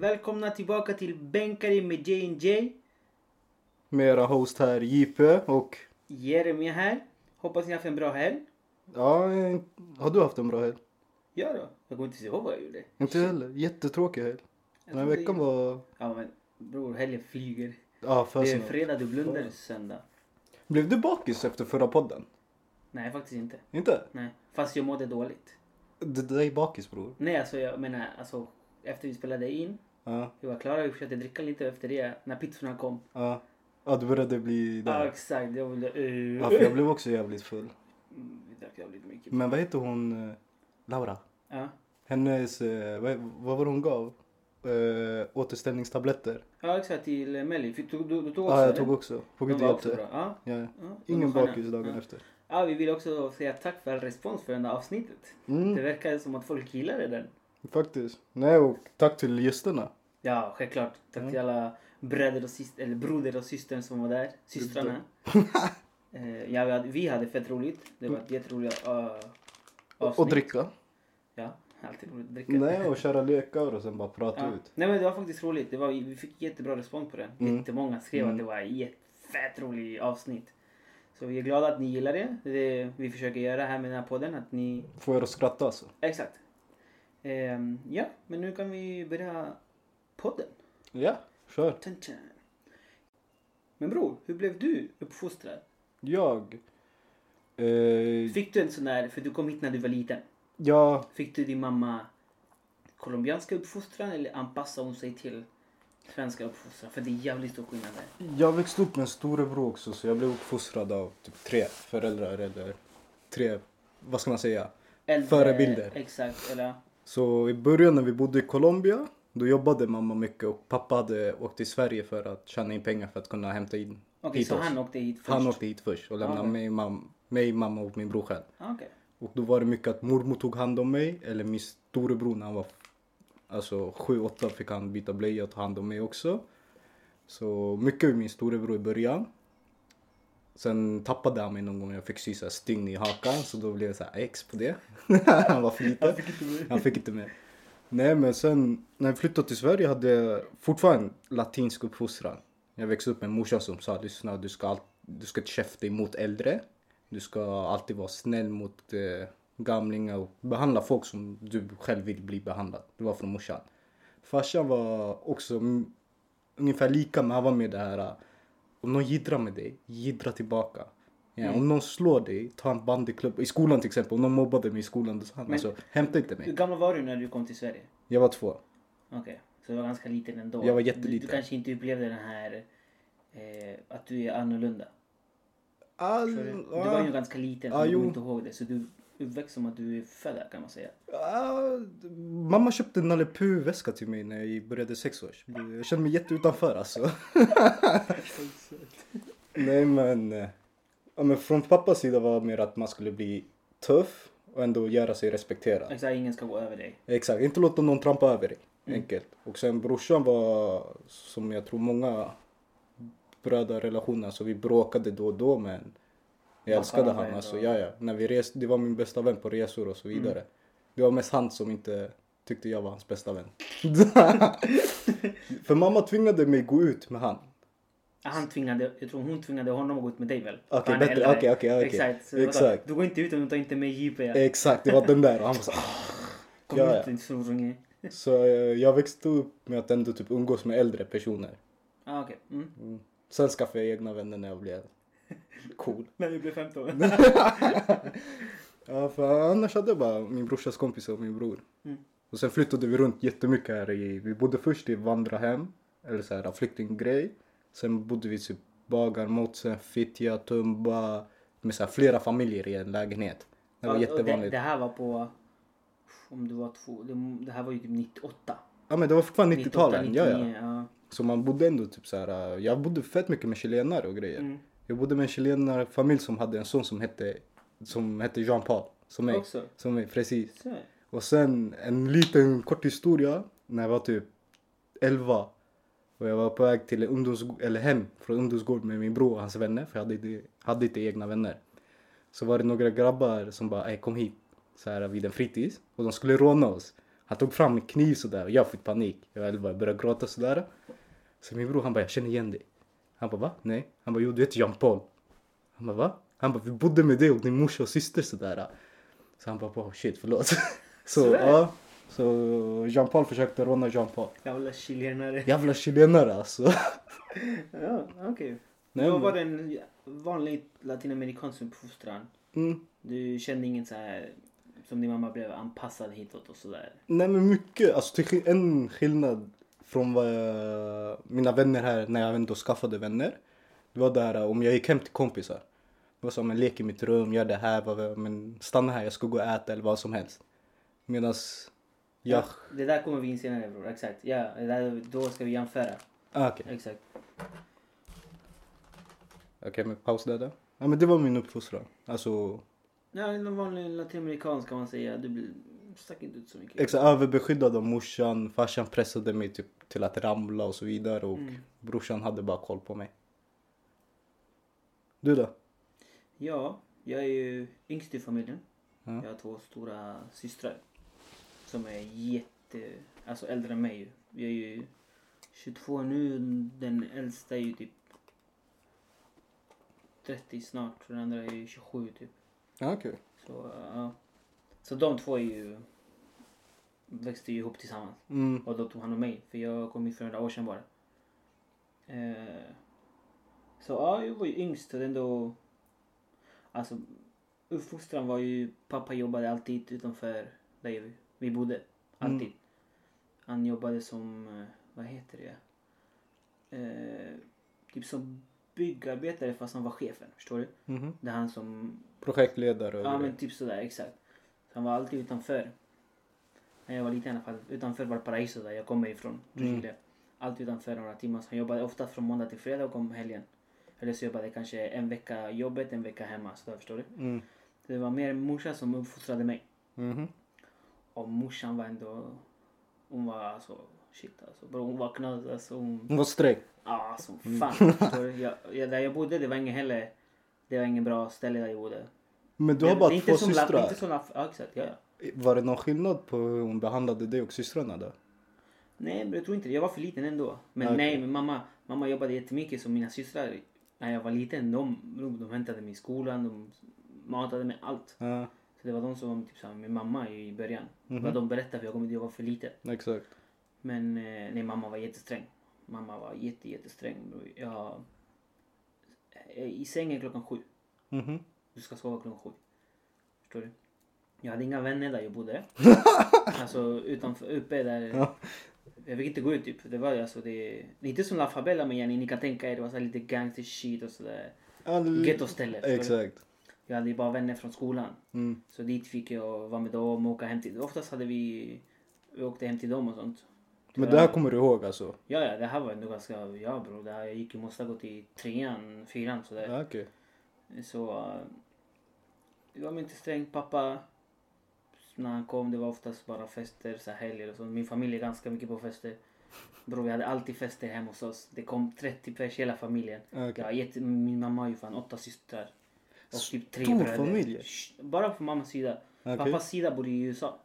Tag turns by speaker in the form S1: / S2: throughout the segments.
S1: Välkomna tillbaka till Bänkare med J&J.
S2: Med era host här JP och
S1: Jeremia här. Hoppas ni har haft en bra helg.
S2: ja, har du haft en bra helg?
S1: Ja då. Jag kommer inte ihåg vad jag gjorde.
S2: Inte heller. Jättetråkig helg. Den här veckan var...
S1: Ja men bror, helgen flyger.
S2: Ja, för
S1: Det är fredag, du blundar söndag.
S2: Blev du bakis efter förra podden?
S1: Nej faktiskt inte.
S2: Inte?
S1: Nej. Fast jag mådde dåligt.
S2: Det där är bakis bror.
S1: Nej alltså jag menar alltså efter vi spelade in.
S2: Ja,
S1: Vi var klara, vi försökte dricka lite efter det. När pizzorna kom.
S2: ja. Ja, du började bli
S1: Ja
S2: där.
S1: exakt. Jag ville... Uh,
S2: Ja, för jag blev också jävligt full.
S1: Mm, Vi drack jävligt mycket.
S2: Men vad heter hon? eh, Laura?
S1: Ja.
S2: Hennes, eh, vad, vad var det hon gav? Uh, återställningstabletter.
S1: Ja exakt till Melly. Du, du, du tog också
S2: Ja, jag
S1: eller?
S2: tog också. På Gud hjälpte.
S1: Ja.
S2: Ja.
S1: Ja,
S2: Ingen bakis dagen
S1: ja.
S2: efter.
S1: Ja, vi vill också säga tack för all respons för det här avsnittet. Det
S2: Mm,
S1: verkar som att folk gillade den.
S2: faktiskt. Nej, och tack till gästerna.
S1: Ja, självklart. Tack till alla bröder och syster, eller broder och syster som var där. Systrarna. Eh, ja, vi hade, vi hade fett roligt. Det var ett jätteroligt uh, avsnitt.
S2: Och dricka.
S1: Ja, alltid roligt att dricka.
S2: Nej, och köra lekar och sen bara prata
S1: ja.
S2: ut.
S1: Nej men det var faktiskt roligt. Det var, vi fick jättebra respons på det.
S2: Mm.
S1: Jättemånga skrev att det var ett fett roligt avsnitt. Så vi är glada att ni gillar det. Det vi försöker göra här med den här podden. Att ni
S2: Får er att skratta alltså.
S1: Exakt. Ehm, ja, men nu kan vi börja podden.
S2: Ja, kör.
S1: Men bror, hur blev du uppfostrad?
S2: Jag. Eh,
S1: Fick du en sån där, för du kom hit när du var liten.
S2: ja,
S1: Fick du din mamma colombianska uppfostran eller anpassade hon sig till svenska uppfostran? För det är jävligt stor skillnad där.
S2: jag växte upp med en storebror också så jag blev uppfostrad av typ tre föräldrar eller tre, vad ska man säga?
S1: Äldre-
S2: Förebilder.
S1: Exakt, eller
S2: Så i början när vi bodde i Colombia då jobbade mamma mycket och pappa hade åkt till Sverige för att tjäna in pengar för att kunna hämta in
S1: Okej,
S2: hit
S1: så
S2: oss.
S1: han åkte hit först?
S2: Han åkte hit först och lämnade
S1: okej.
S2: mig, mam- mig, mamma och min bror själv.
S1: Ah, Okej.
S2: Och då var det mycket att mormor tog hand om mig eller min storebror när han var alltså 7-8 fick han byta blöja och ta hand om mig också. Så mycket med min storebror i början. Sen tappade han mig någon gång jag fick sy stygn i hakan så då blev jag så här ex på det. han var för liten. Han fick inte med. Nej men sen när jag flyttade till Sverige hade jag fortfarande latinsk uppfostran. Jag växte upp med en morsa som sa lyssna du ska, all- du ska inte käfta emot äldre. Du ska alltid vara snäll mot eh, gamlingar och behandla folk som du själv vill bli behandlad. Det var från morsan. Farsan var också ungefär lika men han var med det här om någon jiddrar med dig, jiddra tillbaka. Ja, Om någon slår dig, ta en bandyklubb. I skolan till exempel, om någon mobbade mig i skolan, han
S1: Men-
S2: alltså hämta inte
S1: Hur
S2: mig.
S1: gammal var du när du kom till Sverige?
S2: Jag var två.
S1: Okej, så du var ganska liten ändå.
S2: Jag var
S1: Du,
S2: jätteliten.
S1: du kanske inte upplevde den här eh, att du är annorlunda.
S2: All,
S1: du, du var ju ganska liten, så du kommer inte ihåg det. Så du uppväxt som att du är född här kan man säga.
S2: Ah, mamma köpte en Nalle väska till mig när jag började sex år. Jag kände mig jätteutanför alltså. Nej men, eh, ja, men från pappas sida var mer att man skulle bli tuff och ändå göra sig respekterad.
S1: Exakt, ingen ska gå över dig.
S2: Exakt, inte låta någon trampa över dig. Enkelt. Och sen brorsan var, som jag tror många brödrarrelationer, så vi bråkade då och då men jag älskade han. Alltså, ja, ja. När vi reste, det var min bästa vän på resor och så vidare. Det var mest han som inte tyckte jag var hans bästa vän. För mamma tvingade mig gå ut med han.
S1: Han tvingade, jag tror hon tvingade honom att gå ut med dig väl?
S2: Okej,
S1: äldre.
S2: Okej, okej.
S1: Exakt.
S2: Exakt.
S1: Du går inte ut om du tar inte med JP.
S2: Exakt, det var den där. Och han var så.
S1: Kom
S2: ja,
S1: ut din snorunge.
S2: så eh, jag växte upp med att ändå typ umgås med äldre personer.
S1: Ah, okej. Mm.
S2: Sen skaffade jag egna vänner när jag blev cool.
S1: När vi blev 15.
S2: Ja, för annars hade jag bara min brorsas kompis och min bror.
S1: Mm.
S2: Och sen flyttade vi runt jättemycket här i, vi bodde först i vandrarhem, eller så här flyktinggrej. Sen bodde vi typ Bagarmotsen, Fittja, Tumba, med så flera familjer i en lägenhet. Det var
S1: Ja, och det,
S2: jättevanligt.
S1: det här var på, om det var två, det, det här var ju typ 98.
S2: Ja men det var fortfarande
S1: 98,
S2: 90-talen, ja ja.
S1: 99, ja.
S2: Så man bodde ändå typ så här. äh, jag bodde fett mycket med chilenare och grejer.
S1: Mm.
S2: Jag bodde med en chilenarfamilj som hade en son som hette, som hette Jean Paul. Som mig.
S1: Också?
S2: Som mig, precis.
S1: Så.
S2: Och sen en liten kort historia. När jag var typ 11. Och jag var på väg till ungdoms, eller hem från ungdomsgård med min bror och hans vänner. För jag hade inte, hade inte egna vänner. Så var det några grabbar som bara, "Ey, kom hit. Så här vid en fritids. Och de skulle råna oss. Han tog fram en kniv sådär och jag fick panik. Jag var 11, jag började gråta sådär. Så min bror han bara, jag känner igen dig. Han bara, va? Nej. Han bara, jo du heter Jean Paul. Han bara, va? Han bara, vi bodde med dig och din morsa och syster sådär. Så han bara, oh, shit förlåt. så
S1: Svär.
S2: ja. Så Jean Paul försökte råna Jean Paul.
S1: Jävla chilenare.
S2: Jävla chilenare alltså.
S1: Ja, okej.
S2: Nej,
S1: Vad
S2: men-
S1: var den vanlig latinamerikansk uppfostran?
S2: Mm.
S1: Du kände ingen så här som din mamma blev anpassad hitåt och sådär?
S2: Nej men mycket, alltså till en skillnad från vad jag, mina vänner här när jag ändå skaffade vänner. Det var där om jag gick hem till kompisar. Det var som en lek i mitt rum, gör det här, vad, men stanna här, jag ska gå och äta eller vad som helst. Medans jag,
S1: Det där kommer vi in senare bror, exakt. Ja, där, då ska vi jämföra.
S2: ah, okej,
S1: Exakt.
S2: okej men paus där då. Ja men det var min uppfostran. Alltså
S1: Ja, en vanlig latinamerikansk kan man säga. Du blir- stack inte ut så mycket.
S2: extra överbeskyddad av morsan, farsan pressade mig typ till att ramla och så vidare och
S1: Mm.
S2: brorsan hade bara koll på mig. Du då?
S1: Ja, jag är ju yngst i familjen.
S2: Ja.
S1: Jag har två stora systrar. Som är jätte, alltså äldre än mig ju. Jag är ju 22 nu, den äldsta är ju typ 30 snart. och Den andra är ju 27 typ.
S2: Ja, okej.
S1: Så, ja. Så de två är ju, växte ju ihop tillsammans.
S2: Mm.
S1: Och då tog han om mig. För jag kom ju för några år sedan bara. Eh, så ja, jag var ju yngst och ändå... Alltså, uppfostran var ju... Pappa jobbade alltid utanför där vi- vi bodde. Alltid. Han jobbade som... eh, Vad heter det? Eh, typ som byggarbetare fast han var chefen. Förstår du?
S2: Mhm.
S1: Det är han som
S2: Projektledare och
S1: Ja men typ sådär exakt. Så han var alltid utanför. När jag var liten i alla fall. Utanför Valparaiso där jag kommer ifrån.
S2: Mm.
S1: Chile. Alltid utanför några timmar. Så han jobbade ofta från måndag till fredag och kom helgen. Eller så jobbade jag kanske en vecka jobbet, en vecka hemma. Så där, förstår du?
S2: Mm.
S1: Så det var mer morsan som uppfostrade mig.
S2: Mhm.
S1: Och morsan var ändå... Hon var alltså... Shit alltså. Bro, hon vaknade alltså. Hon,
S2: Hon var sträng.
S1: Ja, som
S2: Mm.
S1: fan. Jag, jag, där jag bodde, det var ingen heller... Det var ingen bra ställe där jag bodde.
S2: Men du har
S1: Det-
S2: bara
S1: det
S2: två systrar.
S1: Inte som ja, exakt. Ja, ja.
S2: Var det någon skillnad på hur hon behandlade dig och systrarna då?
S1: Nej, men jag tror inte det. Jag var för liten ändå. Men
S2: Okej.
S1: nej, men mamma, mamma jobbade jättemycket som mina systrar. När jag var liten, de, de hämtade mig i skolan, de matade mig allt.
S2: Ja,
S1: Så det var de som typ såhär, min mamma i början.
S2: Mhm.
S1: Vad de berättade för jag kommer inte jag var för liten.
S2: exakt.
S1: Men eh, nej, mamma var jättesträng. Mamma var jätte, jättesträng. Jag, eh, I sängen klockan sju.
S2: Mhm.
S1: Du ska sova klockan sju. Förstår du? Jag hade inga vänner där jag bodde. alltså utanför, uppe där.
S2: Ja.
S1: Jag fick inte gå ut typ. Det var alltså det. Det är inte som La Favela men yani, ni kan tänka er det var så lite gangster shit och sådär.
S2: All...
S1: Ghetto-ställe.
S2: Exakt.
S1: Jag hade ju bara vänner från skolan.
S2: Mm.
S1: Så dit fick jag vara med dem och åka hem till. Oftast hade vi, vi åkte hem till dem och sånt.
S2: Men det här kommer du ihåg alltså?
S1: Ja, ja, det här var ändå ganska, ja bror, det här, jag gick, jag måste ha gått i trean, fyran sådär.
S2: Ja, okej.
S1: Så uh, jag var inte sträng pappa. När han kom det var oftast bara fester, så helger och så. Min familj är ganska mycket på fester. Bror vi hade alltid fester hemma hos oss. Det kom 30 pers hela familjen.
S2: Okej.
S1: Jag min mamma har ju fan åtta systrar. Och typ tre
S2: Stor
S1: bröder.
S2: familj.
S1: Bara på mammas sida.
S2: Okej.
S1: Pappas sida bor i USA.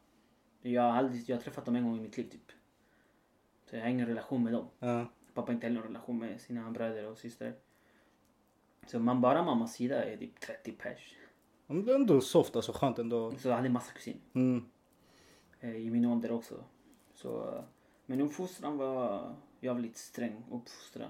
S1: Jag har, aldrig, jag har träffat dem en gång i mitt liv typ. Så jag har ingen relation med dem.
S2: Ja.
S1: Pappa har inte heller någon relation med sina bröder och systrar. Så man bara mammas sida är typ 30 pers.
S2: Men det är ändå soft, alltså skönt ändå.
S1: Så jag hade massa kusiner.
S2: Mm.
S1: Eh, I min ålder också. Så, eh, men uppfostran var jävligt sträng uppfostran.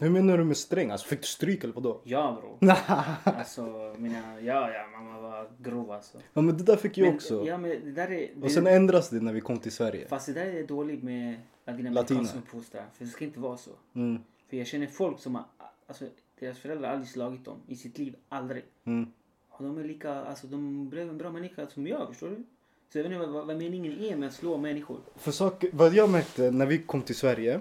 S2: Hur menar du med sträng? Alltså fick du stryk eller vadå?
S1: Ja bror. Alltså mina, ja ja mamma var grov alltså.
S2: Ja men det där fick jag
S1: Men,
S2: också.
S1: Ja men det där är... Det,
S2: Och sen ändras det när vi kom till Sverige.
S1: Fast det där är dåligt med
S2: Latina.
S1: latinamerikansk uppfostran. För det ska inte vara så.
S2: Mm.
S1: För jag känner folk som har, alltså deras föräldrar har aldrig slagit dem i sitt liv. Aldrig.
S2: Mm.
S1: Och de är lika, alltså de blev en bra människa som jag, förstår du? Så jag vet inte vad, vad meningen är med att slå människor.
S2: För sak, vad jag märkte när vi kom till Sverige.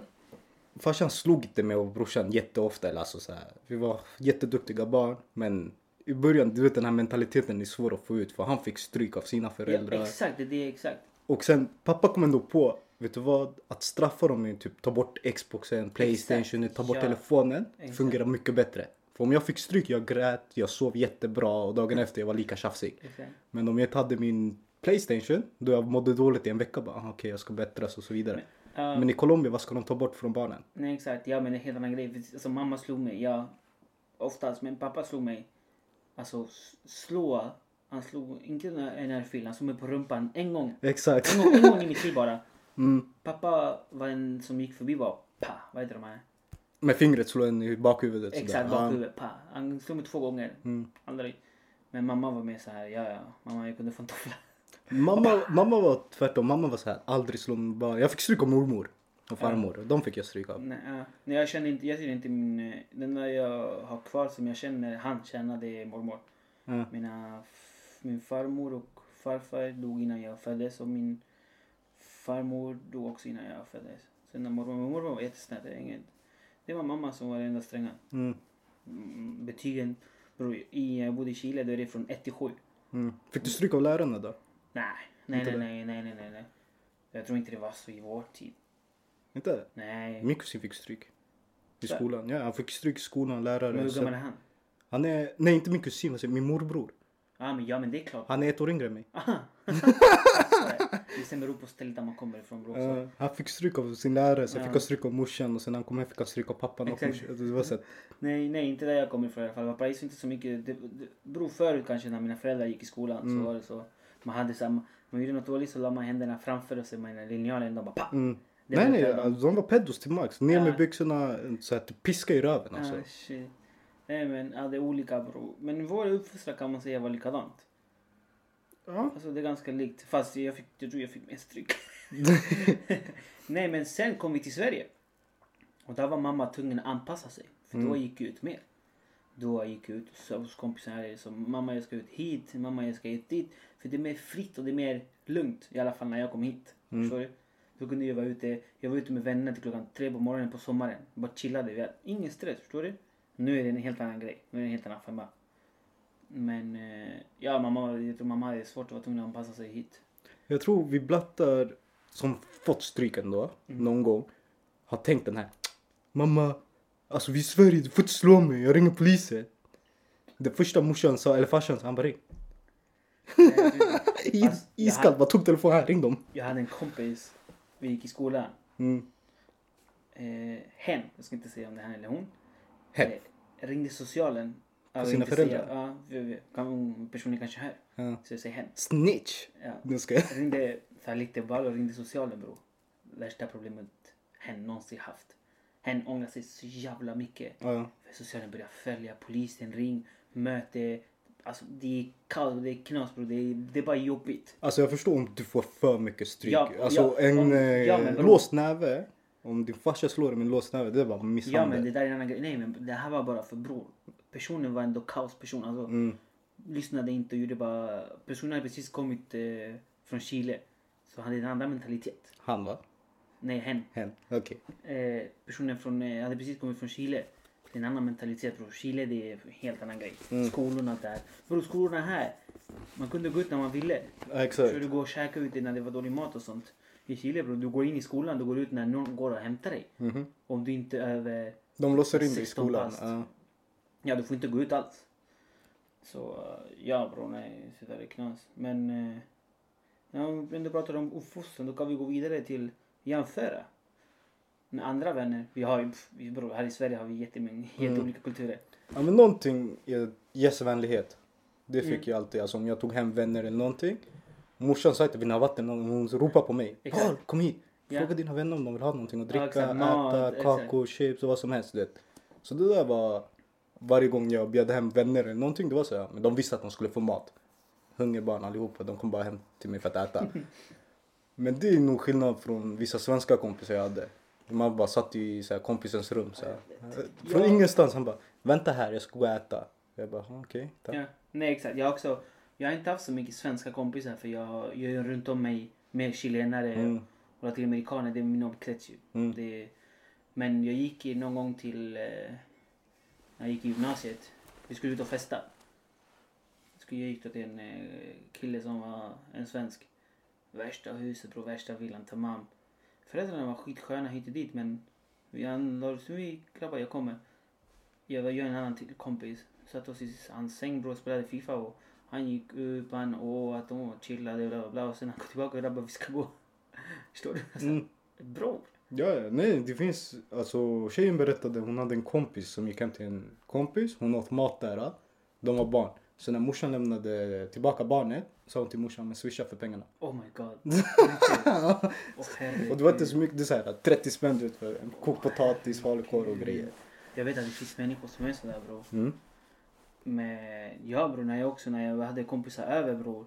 S2: Farsan slog inte mig och brorsan jätteofta. Eller alltså så här. Vi var jätteduktiga barn. Men i början, du vet den här mentaliteten är svår att få ut. För han fick stryk av sina föräldrar.
S1: Ja, exakt, det är exakt.
S2: och sen, pappa kom ändå på, vet du vad? Att straffa dem är typ ta bort Xboxen, Playstation, ta bort
S1: Ja.
S2: telefonen.
S1: Exakt.
S2: Fungerar mycket bättre. För om jag fick stryk, jag grät, jag sov jättebra och dagen efter jag var lika tjafsig.
S1: exakt.
S2: Men om jag inte hade min Playstation, då jag mådde dåligt i en vecka bara, "Aha, okej jag ska bättras och så vidare.
S1: Ja,
S2: Men i Colombia, vad ska de ta bort från barnen?
S1: Nej exakt, ja men det är en helt annan grej. Alltså mamma slog mig, ja. Oftast, men pappa slog mig. Alltså slå. Han slog, inte en örfil, han slog mig på rumpan en gång.
S2: Exakt.
S1: En gång, en gång i mitt liv bara.
S2: Mm.
S1: Pappa var en som gick förbi var pa, vad heter de här?
S2: Med fingret slå en i bakhuvudet. sådär.
S1: Exakt,
S2: Ja.
S1: bakhuvudet, pa. Han slog mig två gånger.
S2: Mm.
S1: Aldrig. Men mamma var mer så här, ja ja, mamma jag kunde få en toffla.
S2: Mamma, mamma var tvärtom, mamma var så här, aldrig slå barn. Jag fick stryk av mormor och farmor. De fick jag stryk av.
S1: Nej, ja. Nej, jag känner inte, jag ser inte min, eh, den där jag har kvar som jag känner, han känner det är mormor.
S2: Ja.
S1: Mina, min farmor och farfar dog innan jag föddes och min farmor dog också innan jag föddes. Sen när mormor, mormor var jättesnäll. Det, inget, det var mamma som var den enda stränga.
S2: Mm.
S1: Mm, Betygen, bror, i, jag bodde i Chile, då är det från 1 till 7.
S2: Mm. Fick du stryk av lärarna då?
S1: Nej, nej,
S2: Inte
S1: nej, nej, nej, nej, nej, nej. Jag tror inte det var så i vår tid.
S2: Inte?
S1: Nej.
S2: Min kusin fick stryk. I
S1: Så?
S2: skolan. Ja, han fick stryk i skolan, lärare.
S1: Men hur gammal är han?
S2: Han är, nej inte min kusin, alltså min morbror.
S1: Ja, men, ja, men det är klart.
S2: Han är ett år yngre än mig.
S1: Det sen beror på stället där man kommer ifrån bror.
S2: Ja, han fick stryk av sin lärare, sen
S1: Ja.
S2: fick han stryk av morsan och sen när han kom hem fick han stryk av pappan och morsan. Det var så att,
S1: Nej, nej, inte där jag kommer ifrån i alla fall. Är inte så mycket. Det, det beror förut kanske när mina föräldrar gick i skolan
S2: Mm.
S1: så var det så. Man hade samma, man gjorde något dåligt så la man händerna framför och så med linjalen och bara pa!
S2: mm.
S1: Det
S2: Nej nej,
S1: det de-
S2: alltså, de var pedos till max. Ner
S1: Ja.
S2: med byxorna, så att piska i röven alltså.
S1: Ah, shit. Nej men ja, det är olika bror. Men vår uppfostran kan man säga var likadant.
S2: Ja.
S1: Alltså det är ganska likt. Fast jag, fick, jag tror jag fick mest stryk. Nej men sen kom vi till Sverige. Och där var mamma tvungen att anpassa sig. För då
S2: Mm.
S1: gick jag ut mer. Då gick jag ut hos kompisar här som mamma jag ska ut hit, mamma jag ska ut dit. För det är mer fritt och det är mer lugnt. I alla fall när jag kom hit.
S2: Mm.
S1: Förstår du? Då kunde jag vara ute. Jag var ute med vänner till klockan tre på morgonen på sommaren. Bara chillade. Vi hade ingen stress. Förstår du? Nu är det en helt annan grej. Nu är det en helt annan femma. Men eh, ja, mamma, jag tror mamma hade svårt att vara tvungen att anpassa sig hit.
S2: Jag tror vi blattar som fått stryk ändå,
S1: Mm.
S2: någon gång, har tänkt den här. Mamma, alltså vi i Sverige, du får inte slå mig, jag ringer polisen. Det första morsan sa, eller farsan sa, han bara ring.
S1: Alltså,
S2: Iskallt, bara tog telefonen här, ring dem.
S1: Jag hade en kompis, vi gick i skolan.
S2: Mm.
S1: Eh, hen, jag ska inte säga om det är han eller hon.
S2: Hen?
S1: Eh, ringde socialen. Vill
S2: sina föräldrar?
S1: Säga, ja, vi- kan, personen kanske hör.
S2: Ja.
S1: Så jag säger hen.
S2: Snitch!
S1: Ja.
S2: Nu ska jag.
S1: Ringde så lite ball och ringde socialen bror. Värsta problemet hen någonsin haft. Hen ångrar sig så jävla mycket.
S2: Ja.
S1: För socialen börjar följa, polisen ring, möte. Alltså det är kaos, det är knas bror. Det är, det är bara jobbigt.
S2: Alltså jag förstår om du får för mycket stryk.
S1: Ja,
S2: alltså
S1: ja,
S2: en
S1: om-
S2: eh,
S1: ja, bror.
S2: låst näve. Om din farsa slår dig med en låst näve, det är bara
S1: Ja
S2: misshandel.
S1: men det där är en annan grej. Nej men det här var bara för bror. Personen var ändå kaosperson. Alltså,
S2: Mm.
S1: lyssnade inte och gjorde bara... Personen hade precis kommit eh, från Chile. Så hade en annan mentalitet.
S2: Han va?
S1: Nej, hen.
S2: Hen. Okej.
S1: Eh, personen från, eh, hade precis kommit från Chile. Det är en annan mentalitet bror. Chile det är en helt annan grej.
S2: Mm.
S1: Skolorna där. Bror skolorna här. Man kunde gå ut när man ville.
S2: Exakt.
S1: Så du gå och käka ute när det var dålig mat och sånt. I Chile bror, du går in i skolan, du går ut när någon går och hämtar dig.
S2: Mhm.
S1: Om du inte är över
S2: De låser in dig i
S1: 16
S2: skolan.
S1: bast.
S2: Ja.
S1: Du får inte gå ut alls. Så ja bror, nej, så där är knas. Men eh, ja, vi ändå pratar om uppfostran, då kan vi gå vidare till jämföra. Med andra vänner. Vi har ju, vi, bror, här i Sverige har vi jättemånga, jätteolika kulturer.
S2: Ja men någonting, eh, gästvänlighet. Det fick
S1: Mm.
S2: jag alltid, alltså om jag tog hem vänner eller någonting. Morsan sa att jag vill ha vatten, hon hon ropade på mig.
S1: Exakt.
S2: Paul, kom hit!
S1: Ja.
S2: Fråga dina vänner om de vill ha någonting att dricka.
S1: Mat,
S2: äta, kakor, chips och vad som helst. du vet. Så det där var, varje gång jag bjöd hem vänner eller någonting, det var så här, men de visste att de skulle få mat. Hungerbarn allihopa, de kom bara hem till mig för att äta. men det är nog skillnad från vissa svenska kompisar jag hade. Man bara satt i så här, kompisens rum så här. Från
S1: Ja.
S2: ingenstans, han bara vänta här, jag ska gå och äta. Jag bara "Ah, okej, tack.
S1: Ja. Nej exakt, jag har också, jag har inte haft så mycket svenska kompisar för jag, jag är runt om mig med chilenare
S2: Mm.
S1: och latinamerikaner, det är min omkrets ju.
S2: Mm.
S1: Det, men jag gick i- någon gång till, eh, när jag gick i gymnasiet, vi skulle ut och festa. Jag gick då till en eh, kille som var en svensk. Värsta huset bror, värsta villan, tamam. Föräldrarna var skitsköna hit och dit men andra, så vi grabbar jag kommer. Jag, var- jag en annan till kompis satt oss i hans säng bror spelade FIFA och Han gick upp, han åt, och chillade bla bla bla. Och sen han kom tillbaka och grabbar vi ska gå. Förstår du? Alltså,
S2: Mm.
S1: Bror.
S2: Ja, ja, nej det finns, alltså tjejen berättade hon hade en kompis som gick hem till en kompis, hon åt mat där, de var barn. Så när morsan lämnade tillbaka barnet sa hon till morsan men swisha för pengarna.
S1: Oh my god.
S2: Och det var inte så mycket, det är såhär 30 spänn du för en kokt potatis, falukorv och grejer.
S1: Jag vet att det finns människor som är sådär bror.
S2: Mm.
S1: Men ja bror, när jag också, när jag hade kompisar över bror.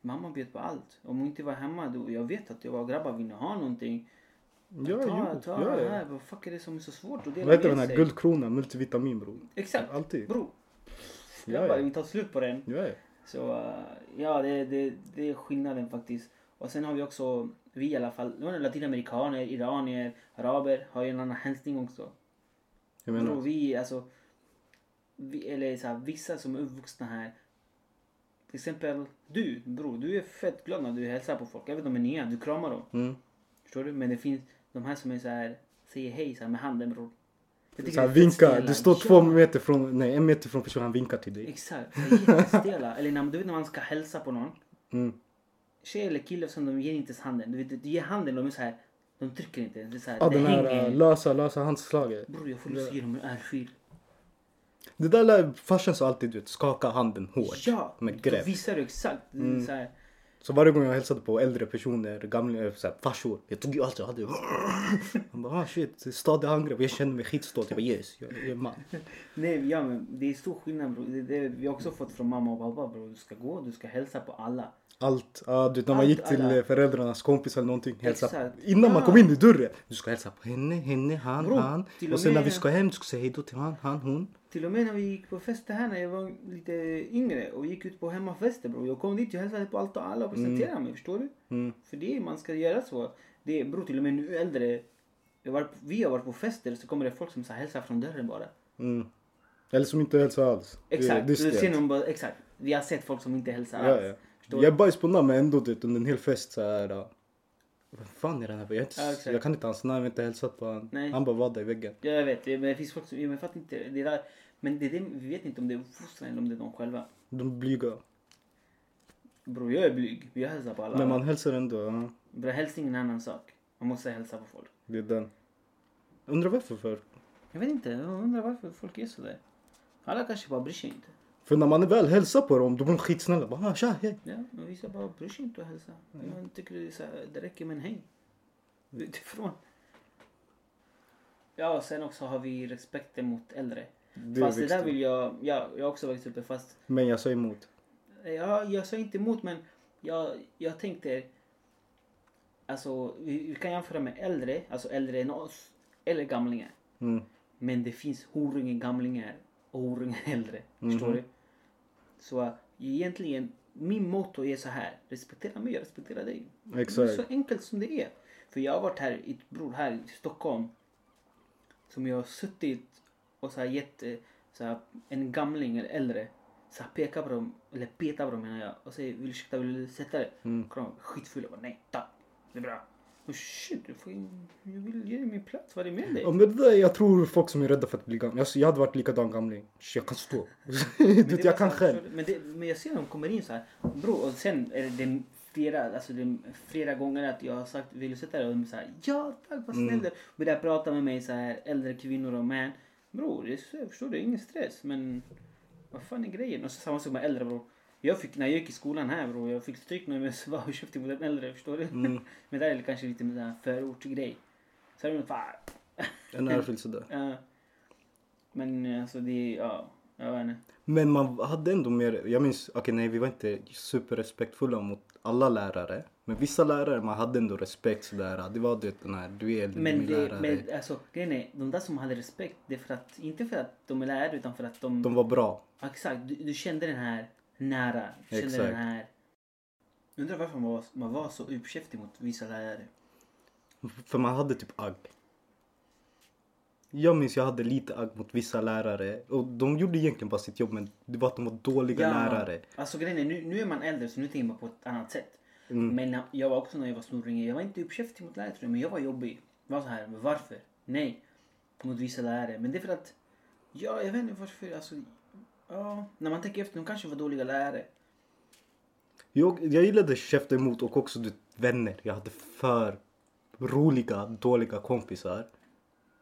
S1: Mamma bjöd på allt. Om hon inte var hemma, då, jag vet att jag var grabbar vill ni ha någonting?
S2: Ja,
S1: ta,
S2: jo,
S1: ta
S2: ja, ja.
S1: här. Vad fuck är det som är så svårt att dela
S2: Vad heter den här guldkronan, multivitamin bror?
S1: Exakt.
S2: Alltid.
S1: Bror.
S2: Ja, ja.
S1: vi tar slut på den.
S2: Ja, ja.
S1: Så uh, ja, det, det, det är skillnaden faktiskt. Och sen har vi också, vi i alla fall, latinamerikaner, iranier, araber har ju en annan hälsning också. Bror,
S2: menar,
S1: vi alltså, vi, eller så här, vissa som är uppvuxna här. Till exempel du, bror, du är fett glad när du hälsar på folk. Även om de är nya, du kramar dem.
S2: mm.
S1: Förstår du? Men det finns de här som är så här, säger hej så här med handen bror.
S2: Så här, vinka, du står två meter från, nej en meter från personen, han vinkar till dig.
S1: Exakt, jättestela. Eller när, du vet när man ska hälsa på någon.
S2: Mm.
S1: Tjej eller kille som de ger inte ens handen. Du vet, du ger handen, de är så här, de trycker inte. Det är så här,
S2: Ja,
S1: det
S2: den här
S1: hänger.
S2: äh, lösa, lösa handslaget.
S1: Bror jag får lust att ge dem en örfil.
S2: Det där lär farsan sa alltid, du vet, skaka handen hårt.
S1: Ja!
S2: Med
S1: Då
S2: grepp.
S1: visar du exakt.
S2: Mm.
S1: Så här,
S2: så varje gång jag hälsade på äldre personer, gamla, eh, så här, farsor. Jag tog ju allt jag hade. Han bara, ah shit, stadig angrepp. Jag kände mig skitstolt. Jag bara yes, jag, jag är man.
S1: Nej, ja, men det är stor skillnad bror. Det, det, vi har också fått från mamma och pappa bror. Du ska gå, du ska hälsa på alla.
S2: Allt, ja du vet när man
S1: Allt,
S2: gick till
S1: alla.
S2: föräldrarnas kompis eller någonting. Hälsa.
S1: Exakt.
S2: Innan man
S1: Ja.
S2: kom in i dörren. Du ska hälsa på henne, henne, han,
S1: Bro,
S2: han. Och
S1: och
S2: sen när vi ska hem, du ska säga hejdå till han, han, hon.
S1: Till och med när vi gick på fester här när jag var lite yngre och gick ut på hemmafester bror. Jag kom dit, jag hälsade på allt och alla och presenterade mig, förstår du?
S2: Mm.
S1: För det man ska göra så. Det är, bror till och med nu äldre. Var, vi har varit på fester så kommer det folk som så hälsar från dörren bara.
S2: Mm. Eller som inte hälsar alls. Det-
S1: Exakt,
S2: det
S1: ser
S2: stelt.
S1: någon bara, exakt. Vi har sett folk som inte hälsar
S2: Ja,
S1: alls.
S2: ja.
S1: Förstår
S2: Jag bajs på namn men ändå vet, under en hel fest så här. äh, Vad fan är den här? Jag, inte,
S1: Ja, exakt.
S2: jag kan inte hans namn, jag har inte hälsat på.
S1: Nej.
S2: Han bara var där i väggen.
S1: Ja, jag vet, men det finns folk som, jag fattar inte. Det där, men det, det, vi vet inte om det är uppfostran eller om det är de själva.
S2: De blyga.
S1: Bror jag är blyg, jag hälsar på alla.
S2: Men man hälsar ändå. Ja.
S1: Bror hälsning är en annan sak. Man måste hälsa på folk.
S2: Det är den. Undrar varför för?
S1: Jag vet inte, jag undrar varför folk är sådär. Alla kanske bara bryr sig inte.
S2: För när man väl hälsar på dem, då blir de skitsnälla. Bara, ah, tja, hej.
S1: Ja, men vissa bara bryr sig inte att hälsa. Jag tycker det, så här, det räcker med en hej. Utifrån. Ja, och sen också har vi respekten mot äldre.
S2: Det
S1: fast det där vill jag, ja, jag har också växt upp fast
S2: Men jag sa emot.
S1: Ja, jag sa inte emot men jag, jag tänkte Alltså vi, vi kan jämföra med äldre, alltså äldre än oss eller gamlingar.
S2: Mm.
S1: Men det finns horunge gamlingar och horunge äldre. Förstår
S2: Mhm.
S1: du? Så uh, egentligen, min motto är så här. Respektera mig, jag respekterar dig. Det är
S2: Exakt.
S1: så enkelt som det är. För jag har varit här, i, bror, här i Stockholm. Som jag har suttit och så här gett eh, så här, en gamling eller äldre. Så här pekar på dem, eller petar på dem menar jag. Och säger vill ursäkta, vill du sätta dig?
S2: Mm.
S1: Skitfull. Jag bara nej, tack. Det är bra. Shit, du får, jag vill ge dig min plats. Vad är det med dig?
S2: Ja, men det där, jag tror folk som är rädda för att bli gamla. Alltså, jag hade varit likadan gamling. Jag kan stå. du jag kan själv.
S1: Men, det, men jag ser när de kommer in så här. Bro, och sen är det, flera, alltså det flera gånger att jag har sagt vill du sätta dig? Och de här, ja tack vad snäll
S2: Mm.
S1: du är." Börjar prata med mig så här äldre kvinnor och män. Bror, jag förstår det, ingen stress men vad fan är grejen? Och så samma sak med äldre bror. Jag fick, när jag gick i skolan här bror, jag fick stryk när jag var köpte mot en äldre, förstår du?
S2: Mm.
S1: men det är kanske lite med en förortsgrej. Så är det fan,
S2: En örfil sådär.
S1: ja. Men alltså det, ja, jag vet inte.
S2: Men man hade ändå mer, jag minns, okej nej vi var inte superrespektfulla mot alla lärare. Men vissa lärare man hade ändå respekt sådär. Det var det den här, du är äldre,
S1: Men,
S2: du
S1: det,
S2: lärare.
S1: men alltså, grejen är, de där som hade respekt, det är för att, inte för att de är lärare utan för att de,
S2: De var bra.
S1: exakt, du, du kände den här nära, kände
S2: Exakt.
S1: den här, undrar varför man var, man var så uppkäftig mot vissa lärare.
S2: För man hade typ agg. Jag minns jag hade lite agg mot vissa lärare. Och de gjorde egentligen bara sitt jobb men det var att de var dåliga lärare.
S1: Alltså grejen är, nu, nu är man äldre så nu tänker man på ett annat sätt.
S2: Mm.
S1: Men när, jag var också när jag var snorunge, jag var inte uppkäftig mot lärare men jag var jobbig. Jag var så här, varför? Nej. Mot vissa lärare. Men det är för att, ja jag vet inte varför, alltså. Ja, när man tänker efter, de kanske var dåliga lärare.
S2: Jag, jag gillade käfta emot och också du, vänner. Jag hade för roliga, dåliga kompisar.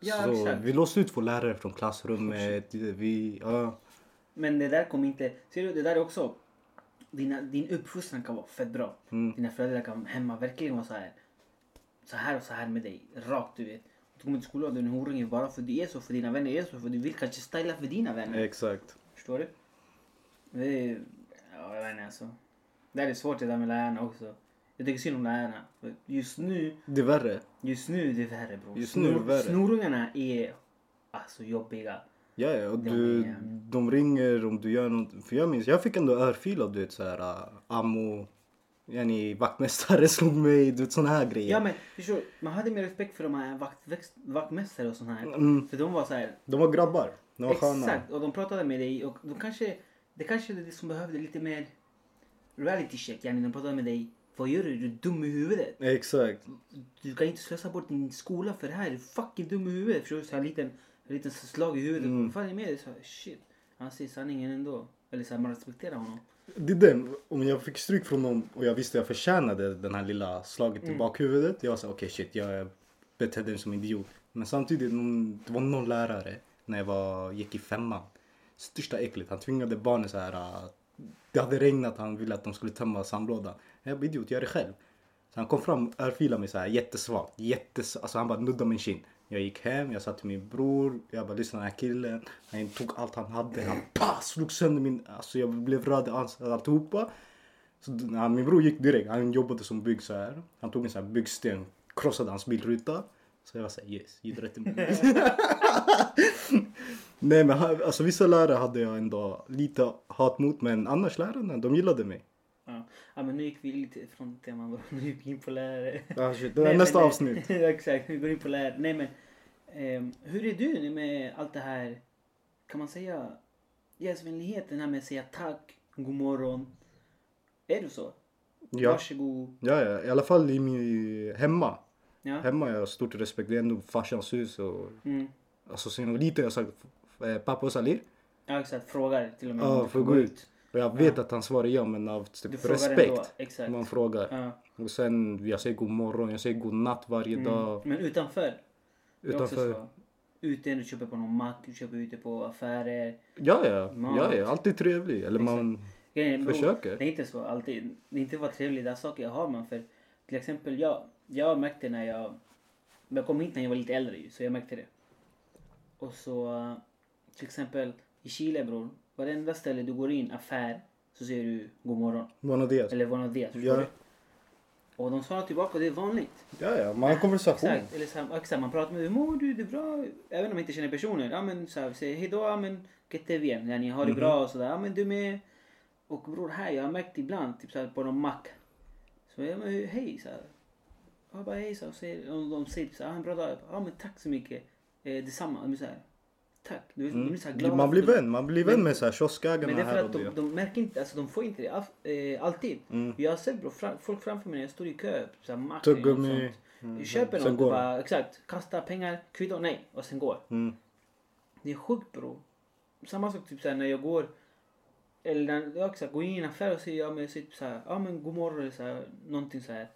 S1: Ja,
S2: så
S1: exakt.
S2: vi låste ut vår lärare från klassrummet. Vi, ja.
S1: Men det där kommer inte... Ser du, det där är också... Dina, din uppfostran kan vara fett bra.
S2: Mm.
S1: Dina föräldrar kan hemma verkligen vara så här. Så här och så här med dig. Rakt du vet. Du kommer till skolan och du är en horunge bara för du är så. För dina vänner är så. För du vill kanske styla för dina vänner.
S2: Exakt.
S1: Förstår du? Det är... Ja, jag vet inte alltså. Det här är svårt det där med lärarna också. Jag tycker synd om lärarna. Just nu,
S2: Det är värre.
S1: just nu är det värre bror.
S2: Just nu är det värre.
S1: Snorungarna är alltså jobbiga.
S2: Ja, ja, och du,
S1: är-
S2: de ringer om du gör något. För jag minns, jag fick ändå örfil av du vet såhär, uh, ammo, yani vaktmästare slog mig, du vet såna här grejer.
S1: Ja men förstår? Man hade mer respekt för de här vakt, vaktmästare och såna här.
S2: Mm.
S1: För de var så här.
S2: De var grabbar, de var sköna.
S1: Exakt. Och de pratade med dig och de kanske, det kanske är det som behövde lite mer reality check. Yani de pratade med dig. Vad gör du? Du är dum i huvudet.
S2: Exakt.
S1: Du kan inte slösa bort din skola för det här. Du är fucking dum i huvudet. Förstår du? Så här liten, en liten slag i huvudet.
S2: Mm.
S1: Vad fan är med dig? Så här, shit. Han säger sanningen ändå. Eller så här, man respekterar honom.
S2: Det är den, om jag fick stryk från någon och jag visste jag förtjänade den här lilla slaget
S1: Mm.
S2: i bakhuvudet. Jag var så okej shit, jag betedde mig som idiot. Men samtidigt, det var någon lärare när jag var, gick i femman. Största äckligt, han tvingade barnen så här. Äh, det hade regnat, han ville att de skulle tömma sandlådan. Jag bara idiot, gör det själv. Så han kom fram och örfilade mig så här jättesvagt. Jättes, alltså han bara nuddade min kind. Jag gick hem, jag sa till min bror, jag bara lyssna den här killen. Han tog allt han hade, han BAH! slog sönder min, alltså jag blev röd i ansiktet alltihopa. Så min bror gick direkt, han jobbade som bygg så här. Han tog en sån här byggsten, krossade hans bilruta. Så jag var såhär yes, mig. Nej men alltså vissa lärare hade jag ändå lite hat mot men annars lärarna, de gillade mig.
S1: Ja. ja men nu gick vi lite från teman bro. Nu gick vi in på lärare.
S2: Shit, det är
S1: Nej,
S2: nästa
S1: men,
S2: avsnitt.
S1: Exakt, vi går in på lärare. Nej men. ehm, hur är du nu med allt det här? Kan man säga gästvänligheten här med att säga tack, god morgon. Är du så?
S2: Ja.
S1: Varsågod.
S2: Ja, ja, i alla fall i min, hemma.
S1: Ja.
S2: Hemma har jag stort respekt, det är ändå farsans hus och
S1: Mm.
S2: alltså sen jag var liten jag sa eh, pappa och Salir.
S1: Ja exakt, frågar till och med
S2: Ja,
S1: om du
S2: får gå ut. Och jag vet att han svarar ja men av typ respekt.
S1: Exakt.
S2: Man frågar.
S1: Ja.
S2: Och sen jag säger god morgon, jag säger god natt varje dag.
S1: Mm. Men utanför?
S2: Utanför.
S1: Ute, du köper på någon mack, du köper ute på affärer.
S2: Ja, ja.
S1: Mat.
S2: Ja, ja. Alltid trevlig. Eller man
S1: Grejen
S2: försöker.
S1: Det är inte så alltid. Det är inte vad trevliga saker har man för. Till exempel jag. Jag märkte när jag. Jag kom hit när jag var lite äldre ju, så jag märkte det. Och så till exempel i Chile bror. Varenda ställe du går in, affär, så säger du god morgon.
S2: Buenos dias.
S1: Eller buenos dias.
S2: Ja.
S1: du? Och de svarar tillbaka, det är vanligt.
S2: Ja, ja. Man har konversation.
S1: Exakt. Eller så här, exakt, man pratar med hur mår du? Det är bra? Även om man inte känner personen. Ja men så här, vi säger hejdå, ja men que te bien. Ja, ni har det
S2: Mhm.
S1: bra och sådär. Ja men du med. Och bror här, jag har märkt ibland typ så här, på någon mack. Så jag men hej så här. Jag bara hej så här, och säger, och de säger typ så här, ja en bra dag. Ja men tack så mycket. Eh, detsamma. De blir så här, tack. Du vet, de blir så här glada.
S2: Mm. Man blir
S1: de-
S2: vän. Man blir vän med så här kioskägarna
S1: men det är för
S2: här
S1: att
S2: och
S1: de, de märker inte, alltså de får inte det af- eh, alltid.
S2: Mm.
S1: Jag har sett bro, fra, folk framför mig när jag står i kö, så här mack
S2: Tuggummi. Mm.
S1: Köper något och bara, exakt, kastar pengar, kvitto, nej, och sen går.
S2: Mm.
S1: Det är sjukt bro. Samma sak typ såhär när jag går, eller när jag också går in i en affär och säger, ja men jag säger typ såhär, ja men god morgon eller såhär, någonting såhär.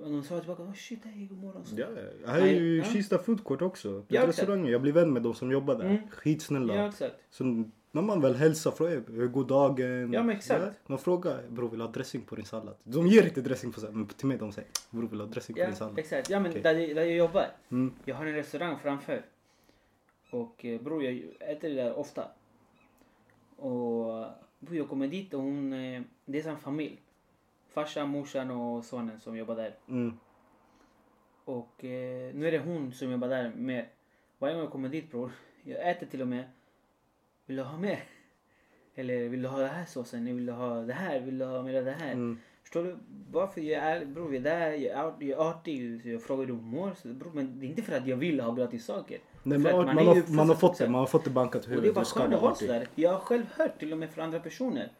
S1: De sa tillbaka, oh shit hej god morgon. Så.
S2: Ja, ja. Här är ju
S1: Ja.
S2: Kista Food Court också.
S1: Ja,
S2: restauranger. Jag blir vän med de som jobbar där.
S1: Mm.
S2: Skitsnälla.
S1: Ja exakt.
S2: Så när man väl hälsar frågar hur går dagen?
S1: Ja, men exakt.
S2: Man frågar bror vill du ha dressing på din sallad? De ger inte dressing på sallad men till mig de säger bror vill du ha dressing på
S1: Ja
S2: din sallad?
S1: exakt, ja men
S2: Okej.
S1: där, jag- där jag jobbar.
S2: Mm.
S1: Jag har en restaurang framför. Och eh, bror jag äter där ofta. Och bror jag kommer dit och hon, eh, det är en familj. Farsan, morsan och sonen som jobbar där.
S2: Mm.
S1: Och eh, nu är det hon som jobbar där med. Varje gång jag kommer dit bror, jag äter till och med. Vill du ha mer? Eller vill du ha den här såsen? Vill du ha det här? Vill du ha mer av det här?
S2: Mm.
S1: Förstår du? Varför jag är bror, jag är där, jag är, jag är artig, jag frågar hur du mår. Så, bror, men det är inte för att jag vill ha gratis saker.
S2: Nej,
S1: För
S2: men, man,
S1: är
S2: har, man har
S1: för-
S2: fått det, man har fått det bankat i
S1: Och det är
S2: huvudet.
S1: bara skönt att
S2: vara
S1: sådär. Jag har själv hört till och med från andra personer.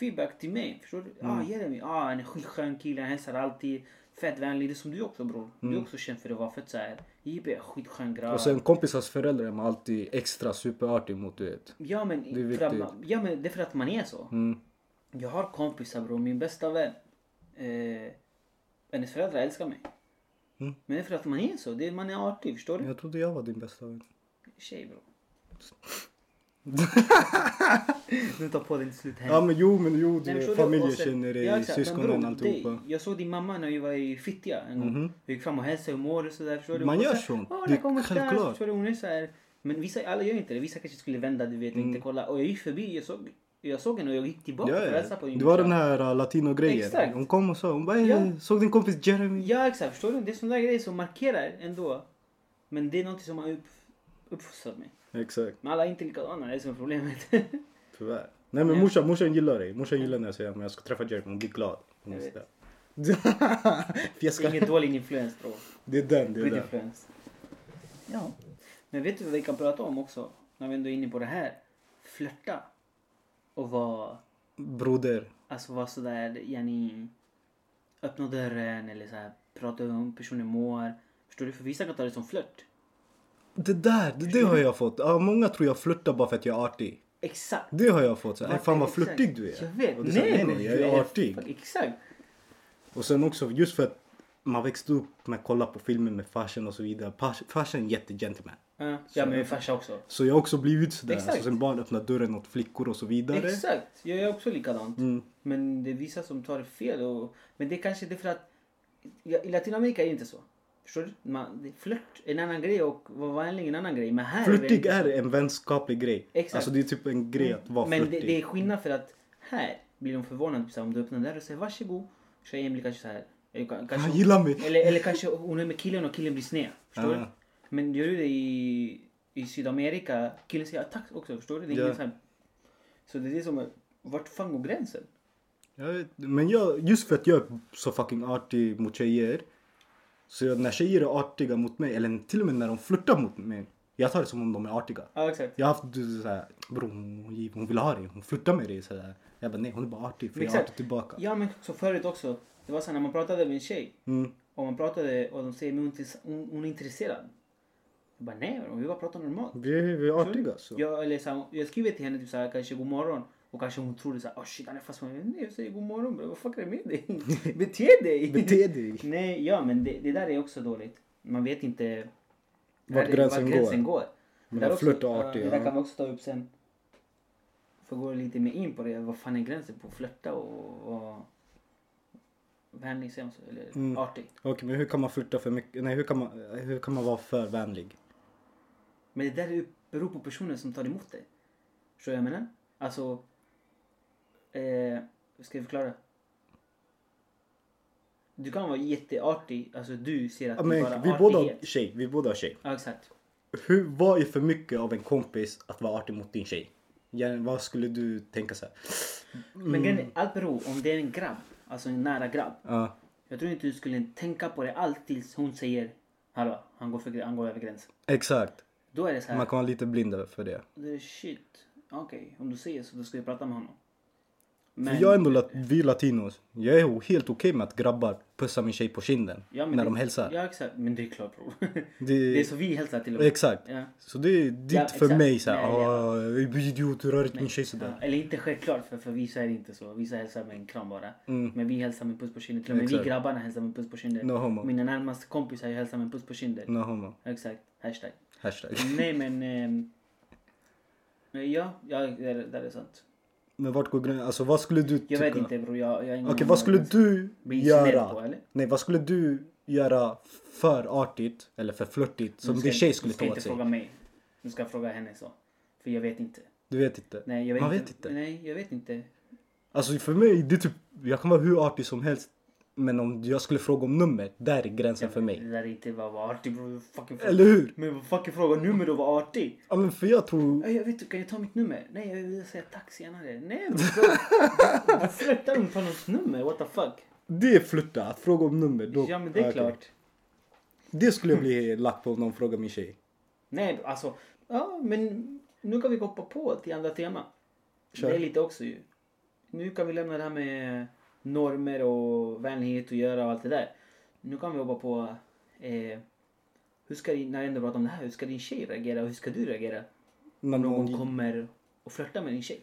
S1: Feedback till mig. Förstår du?
S2: Mm.
S1: Ah, Jeremy, ah, han är skitskön kille, han hälsar alltid. fett vänlig. Det är som du också bror. Du är
S2: Mm.
S1: också känd för att vara fett såhär. JB är skitskön grabb.
S2: Och sen kompisars föräldrar är alltid extra superartig mot du vet.
S1: Ja men,
S2: Det är
S1: för
S2: viktigt.
S1: man, ja men det är för att man är så.
S2: Mm.
S1: Jag har kompisar bror. Min bästa vän. Eh, hennes föräldrar älskar mig.
S2: Mm.
S1: Men det är för att man är så. Det är, man är artig, förstår du?
S2: Jag trodde jag var din bästa vän.
S1: Tjej bror. du tar på dig till slut
S2: Ja men jo men jo,
S1: Nej,
S2: du
S1: du?
S2: familjen känner dig,
S1: Ja,
S2: syskonen alltihopa.
S1: Jag såg din mamma när vi var i Fittja en gång.
S2: Mhm.
S1: Vi gick fram och hälsade hur mår du sådär. Förstår du?
S2: Man gör
S1: så-
S2: sånt.
S1: "Åh,
S2: Det
S1: där kommer Stas",
S2: självklart.
S1: Du? Hon är så här. Men vissa, alla gör inte det. Vissa kanske skulle vända, du vet,
S2: Mm.
S1: inte kolla. Och jag gick förbi, jag såg, jag såg henne och jag gick tillbaka
S2: Ja,
S1: för att
S2: ja.
S1: hälsa på
S2: Det var den här uh, latino-grejen. Hon kom och sa, hon bara, "Hey,
S1: Ja.
S2: såg din kompis Jeremy?
S1: Ja exakt, förstår du? Det är sådana där som markerar ändå. Men det är något som har upp, uppfostrat mig.
S2: Exakt,
S1: Men alla är inte likadana, det är som problemet.
S2: tyvärr. Nej men morsan, morsan gillar dig. Morsan gillar när jag säger att jag ska träffa Jeremy, hon blir glad. Hon Fjäskar.
S1: ingen dålig influens bro.
S2: Det är den, det är
S1: Good
S2: den.
S1: influence. Ja. Men vet du vad vi kan prata om också? När vi ändå är inne på det här. Flörta. Och vara,
S2: Broder.
S1: alltså vara sådär, yani, öppna dörren eller så här, prata om hur personen mår. Förstår du? För vissa kan ta det som flört.
S2: Det där, det, det har jag fått. Ja, många tror jag flörtar bara för att jag är artig.
S1: Exakt.
S2: Det har jag fått. Så, här, fan vad flörtig du är.
S1: Jag vet.
S2: Och det är så här, nej, nej, jag är artig.
S1: Exakt.
S2: Och sen också just för att man växte upp med att kolla på filmer med farsan och så vidare. Fars- Farsan är en jättegentleman.
S1: Ja, ja men min farsa också.
S2: Så jag har också blivit sådär.
S1: Exakt.
S2: Så sen barn öppnar dörren åt flickor och så vidare.
S1: Exakt. Jag är också likadant.
S2: Mm.
S1: Men det är vissa som tar fel. Och, men det är kanske det är för att ja, i Latinamerika är det inte så. Förstår du? Man, det, flört är en annan grej och vänlig är en annan grej. Men här det
S2: Flörtig är en vänskaplig grej.
S1: Exakt.
S2: Alltså det är typ en grej att vara
S1: Men det,
S2: flörtig.
S1: det är skillnad för att här blir de förvånade om du öppnar där och säger varsågod. Tjejen blir kanske så här. Eller, ka- kanske,
S2: Han gillar mig.
S1: eller, eller kanske hon är med killen och killen blir sned. Förstår
S2: Ja.
S1: du? Men gör du det i, i Sydamerika, killen säger tack också. Förstår du? Det är
S2: Ja.
S1: ingen så det är det som är, vart fan går gränsen?
S2: Jag vet, men jag, just för att jag är så fucking artig mot tjejer. Så när tjejer är artiga mot mig, eller till och med när de flörtar mot mig. Jag tar det som om de är artiga.
S1: Ja exakt.
S2: Jag har haft såhär, bror hon, hon vill ha dig, hon flörtar med dig. Såhär. Jag bara nej hon är bara artig för jag är
S1: Exakt.
S2: artig tillbaka.
S1: Ja men så förut också. Det var så här, när man pratade med en tjej.
S2: Mm.
S1: Och man pratade och de säger men hon, är hon, intresserad. Jag bara nej vi bara pratar normalt.
S2: Vi, vi är artiga så.
S1: Jag, eller så här, jag skriver till henne typ så här, kanske god morgon. Och kanske hon tror det så här, oh shit han är fast med mig. Nej jag säger god morgon bro. Vad fuck är det med dig? Bete dig!
S2: Bete dig.
S1: Nej ja men det, det där är också dåligt. Man vet inte
S2: Vart
S1: där-
S2: gränsen går.
S1: gränsen går.
S2: Men
S1: Där
S2: att
S1: också-
S2: artig,
S1: Det där
S2: ja.
S1: kan vi också ta upp sen. Att gå lite mer in på det. Vad fan är gränsen på flörta och vara vänlig så? Eller
S2: Mm.
S1: artig.
S2: Okej men hur kan man flörta för mycket? Nej hur kan man, hur kan man vara för vänlig?
S1: Men det där beror på personen som tar emot det. Förstår du vad jag menar? Alltså... Eh, ska jag förklara? Du kan vara jätteartig. Alltså du ser att
S2: Ja, men,
S1: bara
S2: vi båda har
S1: artighet.
S2: tjej, vi båda har tjej.
S1: Ja exakt.
S2: Hur, vad är för mycket av en kompis att vara artig mot din tjej? Ja, vad skulle du tänka så här?
S1: Men grejen är, allt beror om det är en grabb. Alltså en nära grabb.
S2: Ja,
S1: Jag tror inte du skulle tänka på det allt tills hon säger Hallå, han går, för, han går över gränsen.
S2: exakt.
S1: Då är det så här.
S2: Man kan vara lite blind för det.
S1: Det är shit. Okej, om du säger så då ska jag prata med honom.
S2: För jag är ändå, lat- vi latinos, jag är helt okej med att grabbar pussar min tjej på kinden
S1: Ja, men
S2: när
S1: det,
S2: de hälsar.
S1: Ja exakt, men det är klart bror.
S2: Det-
S1: det är så vi hälsar till och med.
S2: Exakt.
S1: Ja.
S2: Så det är ditt
S1: Ja,
S2: för mig såhär,
S1: Nej, ja.
S2: idiot du rör inte min tjej sådär.
S1: Eller inte självklart för, för vissa är det inte så. Vissa hälsar med en kram bara.
S2: Mm.
S1: Men vi hälsar med puss på kinden. Till och med vi
S2: Exakt.
S1: grabbarna hälsar med puss på kinden.
S2: No homo.
S1: Mina närmaste kompisar jag hälsar med puss på kinden.
S2: No homo.
S1: Exakt. Hashtag.
S2: Hashtag.
S1: Nej men... men ja, ja det, är, det är sant.
S2: Men vart går gränsen? Alltså vad skulle du tycka?
S1: Jag vet inte bror. Jag, jag
S2: Okej
S1: aning
S2: vad skulle du göra?
S1: på, eller?
S2: Nej vad skulle du göra för artigt eller för flörtigt som
S1: Du ska-
S2: din tjej skulle
S1: Du ska
S2: ta
S1: inte
S2: åt sig?
S1: fråga mig. Du ska fråga henne så. För jag vet inte.
S2: Du vet inte?
S1: Nej, jag vet
S2: Man
S1: inte.
S2: vet inte.
S1: Nej, jag vet inte.
S2: Alltså för mig, det är typ, jag kan vara hur artig som helst. Men om jag skulle fråga om nummer, där är gränsen för
S1: Det
S2: mig.
S1: där är inte bara vara artig bror. Fucking fråga.
S2: Eller hur?
S1: Men vad fucking fråga nummer och vara artig?
S2: Ja men för jag tror,
S1: Ja, jag vet, kan jag ta mitt nummer? Nej, jag vill säga tack senare. Nej, men bro, du flörtar med på någons nummer. What the fuck?
S2: det är flirta, att fråga om nummer. Då,
S1: Ja, men det är klart.
S2: Det skulle jag bli lack på om någon frågar min tjej.
S1: Nej, alltså. Ja, men nu kan vi hoppa på till andra tema.
S2: Kör.
S1: Det är lite också ju. Nu kan vi lämna det här med normer och vänlighet att göra och allt det där. nu kan vi jobba på eh, hur ska din, när jag ändå pratar om det här, hur ska din tjej reagera och hur ska du reagera?
S2: När
S1: någon
S2: någon,
S1: kommer och flörtar med din tjej.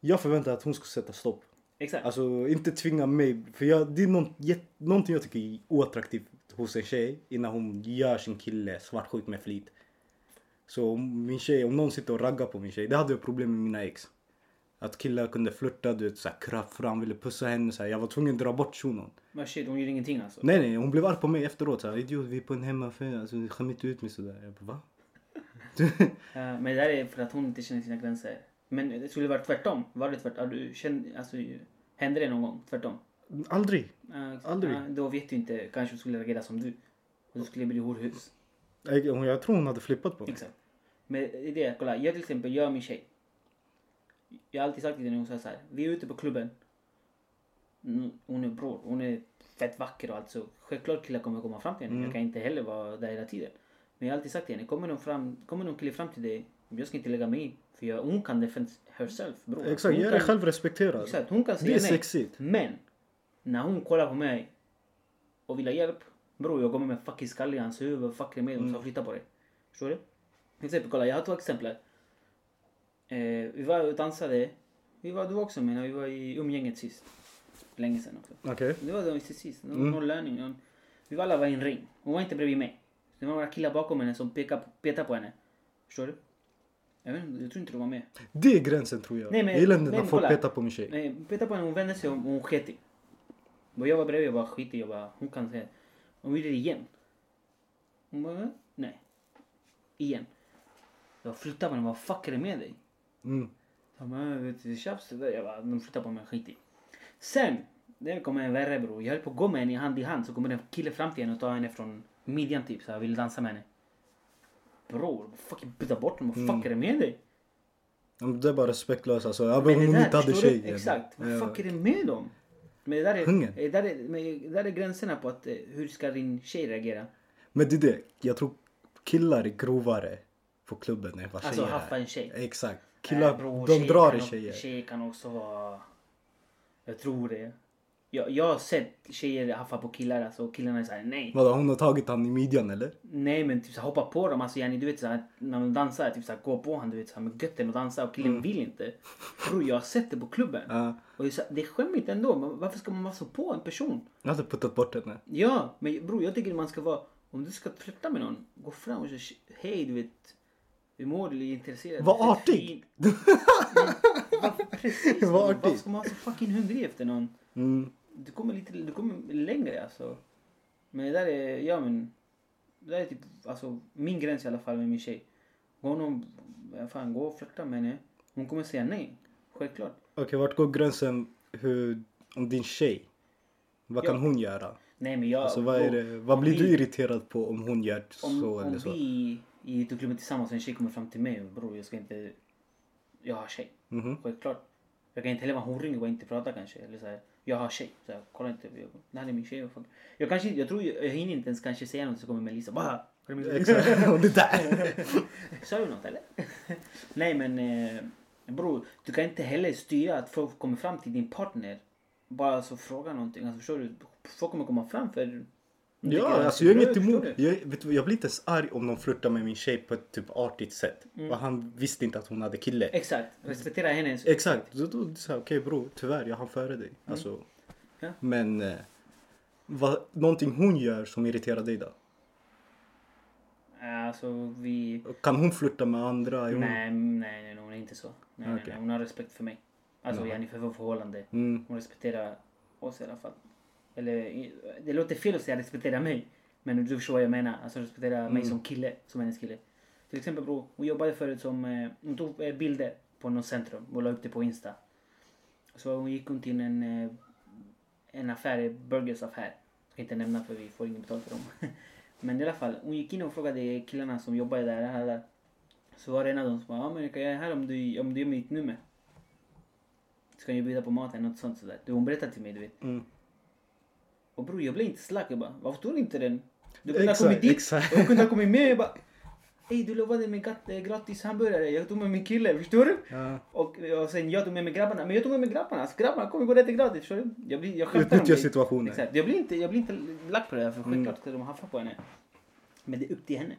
S2: jag förväntar att hon ska sätta stopp.
S1: Exakt.
S2: Alltså inte tvinga mig. För jag, det är någon, någonting jag tycker är oattraktivt hos en tjej innan hon gör sin kille svartsjuk med flit. Så om min tjej, om någon sitter och raggar på min tjej, det hade jag problem med mina ex. Att killar kunde flirta, du vet såhär kröp fram, ville pussa henne såhär. Jag var tvungen att dra bort shunon.
S1: Men shit, hon gör ingenting alltså.
S2: Nej nej, hon blev arg på mig efteråt såhär. Idiot, vi är på en hemmafest, alltså skäm inte ut mig sådär. Jag bara va?
S1: Eh, men det där är för att hon inte känner sina gränser. Men det skulle vara tvärtom. Var det tvärtom? Du känt, alltså, hände det någon gång? Tvärtom?
S2: Aldrig.
S1: Eh,
S2: Aldrig.
S1: eh, då vet du inte, kanske hon skulle reagera som du. Och du skulle bli horhus.
S2: Jag, jag tror hon hade flippat på mig.
S1: Exakt. Men det är det, kolla. Jag till exempel, jag och min tjej. Jag har alltid sagt till henne, hon säger så här. Vi är ute på klubben. Mm, Hon är bror, hon är fett vacker och allt så självklart killar kommer komma fram till henne.
S2: Mm.
S1: Jag kan inte heller vara där hela tiden. Men jag har alltid sagt till henne, kommer någon, fram, kommer någon kille fram till dig, jag ska inte lägga mig i. För jag, hon kan defend herself bror.
S2: Exakt,
S1: hon
S2: gör dig själv respekterad.
S1: Exakt, hon kan
S2: Det
S1: säga
S2: är
S1: nej.
S2: sexigt.
S1: Men, när hon kollar på mig och vill ha hjälp. Bror jag kommer med fucking skalle i hans huvud. Fuck det med hon
S2: Mm.
S1: ska flytta på dig. Förstår du? Till exempel, kolla jag har två exempel. Eh, vi var och dansade. Vi var, du var också med när vi var i umgänget sist. Länge sedan också.
S2: Okej.
S1: Det var då sist. Någon,
S2: Mm.
S1: någon löning. Någon, vi var alla var i en ring. Hon var inte bredvid mig. Det var några killar bakom henne som pekade, petade på henne. Förstår du? Jag, vet, inte, jag tror inte du var med.
S2: Det är gränsen tror jag.
S1: Nej, men-
S2: jag gillar inte när folk petar på min tjej.
S1: Nej, petade på henne, hon vände sig om och hon sket i. Och jag var bredvid och bara skit i. Jag bara, hon kan säga. Hon gjorde det igen. Hon bara, nej. Igen. Jag flyttade på henne, vad fuck är det med dig?
S2: Mm.
S1: Tjafs det där. Jag bara, de flyttar på mig, skit i. Sen, det kommer en värre bror. Jag höll på att gå med henne hand i hand så kommer en kille fram till henne och tar henne från midjan typ så här, vill dansa med henne. Bror, fucking byta bort henne, vad fuck är det med dig?
S2: Det är bara respektlöst alltså. Ja,
S1: Men
S2: om hon inte hade tjej.
S1: Exakt. Vad
S2: Ja.
S1: fuck är det med dem? Men det där är,
S2: Hungern.
S1: där är, men där är gränserna på att hur ska din tjej reagera?
S2: Men det är det. Jag tror killar är grovare på klubben än vad
S1: Alltså
S2: tjejer
S1: haffa en tjej.
S2: Exakt. Killar,
S1: Nej, bror,
S2: de
S1: tjejer
S2: drar i tjejer.
S1: Tjejer kan också vara... Jag tror det. Jag, jag har sett tjejer haffa på killar alltså, och killarna är såhär nej.
S2: Vadå, hon har tagit han i midjan eller?
S1: Nej men typ så hoppa på dem. Alltså yani, du vet såhär, när man dansar, typ såhär, gå på honom du vet såhär, med götten och dansa och killen vill inte. Bror jag har sett det på klubben.
S2: Ja.
S1: Och det är, så, det är skämmigt ändå. Men varför ska man vara så på en person?
S2: Jag hade puttat bort henne.
S1: Ja, men bror jag tycker man ska vara... Om du ska flirta med någon, gå fram och säg hej du vet. Hur mår du? Är du intresserad?
S2: Var artig.
S1: fin." Varför- Precis.
S2: Var artig.
S1: Varför ska man vara så fucking hungrig efter någon?
S2: Mm.
S1: Du kommer lite du kommer längre alltså. Men det där är, ja men. Det där är typ, alltså min gräns i alla fall med min tjej. Gå någon, fan gå och flirta med henne. Hon kommer säga nej. Självklart.
S2: Okej, vart går gränsen hur, om din tjej? Vad
S1: Ja.
S2: kan hon göra?
S1: Nej men jag.
S2: Alltså, vad, det, vad blir
S1: vi-
S2: du irriterad på om hon gör
S1: Om,
S2: så
S1: om
S2: eller så?
S1: vi i klubben tillsammans och en tjej kommer fram till mig bror jag ska inte. Jag har tjej.
S2: Mhm.
S1: Självklart. Jag kan inte heller vara horunge och inte prata kanske. Eller så här, jag har tjej. Så här, kolla inte. Jag, det här är min tjej. Jag kanske jag tror jag, jag hinner inte ens kanske säga något så kommer Melissa bara.
S2: Och där.
S1: Sa du något eller? Nej men eh, bror, du kan inte heller styra att folk kommer fram till din partner. Bara så fråga någonting. Alltså förstår du? Folk kommer komma fram för
S2: Ja, alltså
S1: är
S2: jag är inget emot. Jag, vet jag blir inte ens arg om någon flörtar med min tjej på ett typ artigt sätt.
S1: Mm.
S2: Och han visste inte att hon hade kille.
S1: Exakt, respektera hennes
S2: Exakt. Då, då, här, okej bror, tyvärr jag hann före dig. Alltså,
S1: Mm. Ja.
S2: Men eh, vad, någonting hon gör som irriterar dig då?
S1: Alltså vi...
S2: Kan hon flirta med andra? Är hon...
S1: Nej, nej, nej, hon är inte så. Nej,
S2: Okej.
S1: nej, hon har respekt för mig. Alltså
S2: Jaha.
S1: yani för vårt förhållande.
S2: Mm.
S1: Hon respekterar oss i alla fall. Eller det låter fel att säga respektera mig. Men du förstår vad jag menar. Alltså respektera mig
S2: Mm.
S1: som kille, som hennes kille. Till exempel bror, hon jobbade förut som, eh, hon tog eh, bilder på något centrum och la upp det på Insta. Så hon gick hon till en, eh, en affär, burgersaffär. Jag ska inte nämna för vi får ingen betalt för dem. Men i alla fall, hon gick in och frågade killarna som jobbade där. där. Så var det en av dem som bara, ja men jag är här om du, om du ger mig ditt nummer. Ska ni bjuda på maten, något sånt sådär. Du, hon berättade till mig du vet.
S2: Mm.
S1: Och bror jag blev inte slack. Jag bara, varför tog du inte den? Du kunde ha kommit dit
S2: exakt.
S1: och kunde ha kommit med. Jag bara, Ey du lovade mig gat- eh, gratis hamburgare, jag tog med min kille, förstår du?
S2: Ja.
S1: Och, och sen jag tog med mig grabbarna, men jag tog med mig grabbarna, alltså grabbarna kommer gå rätt gratis, förstår du? Jag, blir, jag skämtar
S2: Utnyttja situationen.
S1: Exakt, jag blir inte, jag blir inte lack på det här för
S2: Mm.
S1: självklart ska de haffa på henne. Men det är upp till henne.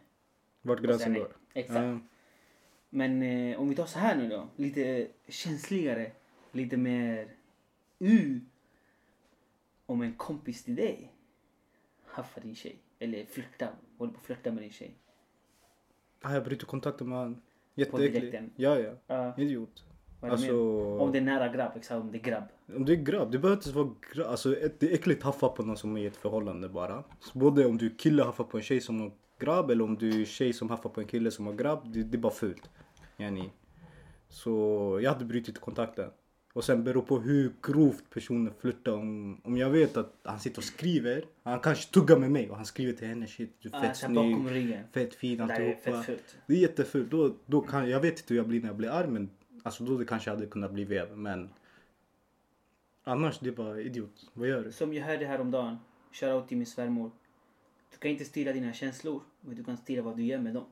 S2: Vart gränsen går.
S1: Exakt.
S2: Ja.
S1: Men eh, om vi tar så här nu då, lite känsligare, lite mer u. Om en kompis till dig haffar din tjej, eller flörtar, håller på att flörta med din tjej.
S2: Ah, jag bryter kontakten med han.
S1: På
S2: Jätteäcklig.
S1: direkten.
S2: Ja, ja. Idiot.
S1: vad är det
S2: Alltså?
S1: Om det är nära grabb, exakt om det är grabb.
S2: om det är grabb, det behöver inte vara grabb. Alltså, det är äckligt att haffa på någon som är i ett förhållande bara. Så både om du är kille haffar på en tjej som har grabb eller om du är tjej som haffar på en kille som har grabb. Det, det är bara fult. Yani. Så jag hade brutit kontakten. Och sen beror på hur grovt personen flörtar. Om, om jag vet att han sitter och skriver. Han kanske tuggar med mig och han skriver till henne. Shit, du är
S1: Ah,
S2: fett
S1: så här bakom
S2: snygg. Fett fin
S1: Det där är
S2: alltihopa. Det är jättefult. Då, då kan, jag vet inte hur jag blir när jag blir arg men alltså då det kanske hade kunnat bli vev. Men annars det är bara idiot. Vad gör du?
S1: Som jag hörde häromdagen, shoutout till min svärmor. Du kan inte styra dina känslor, men du kan styra vad du gör med dem.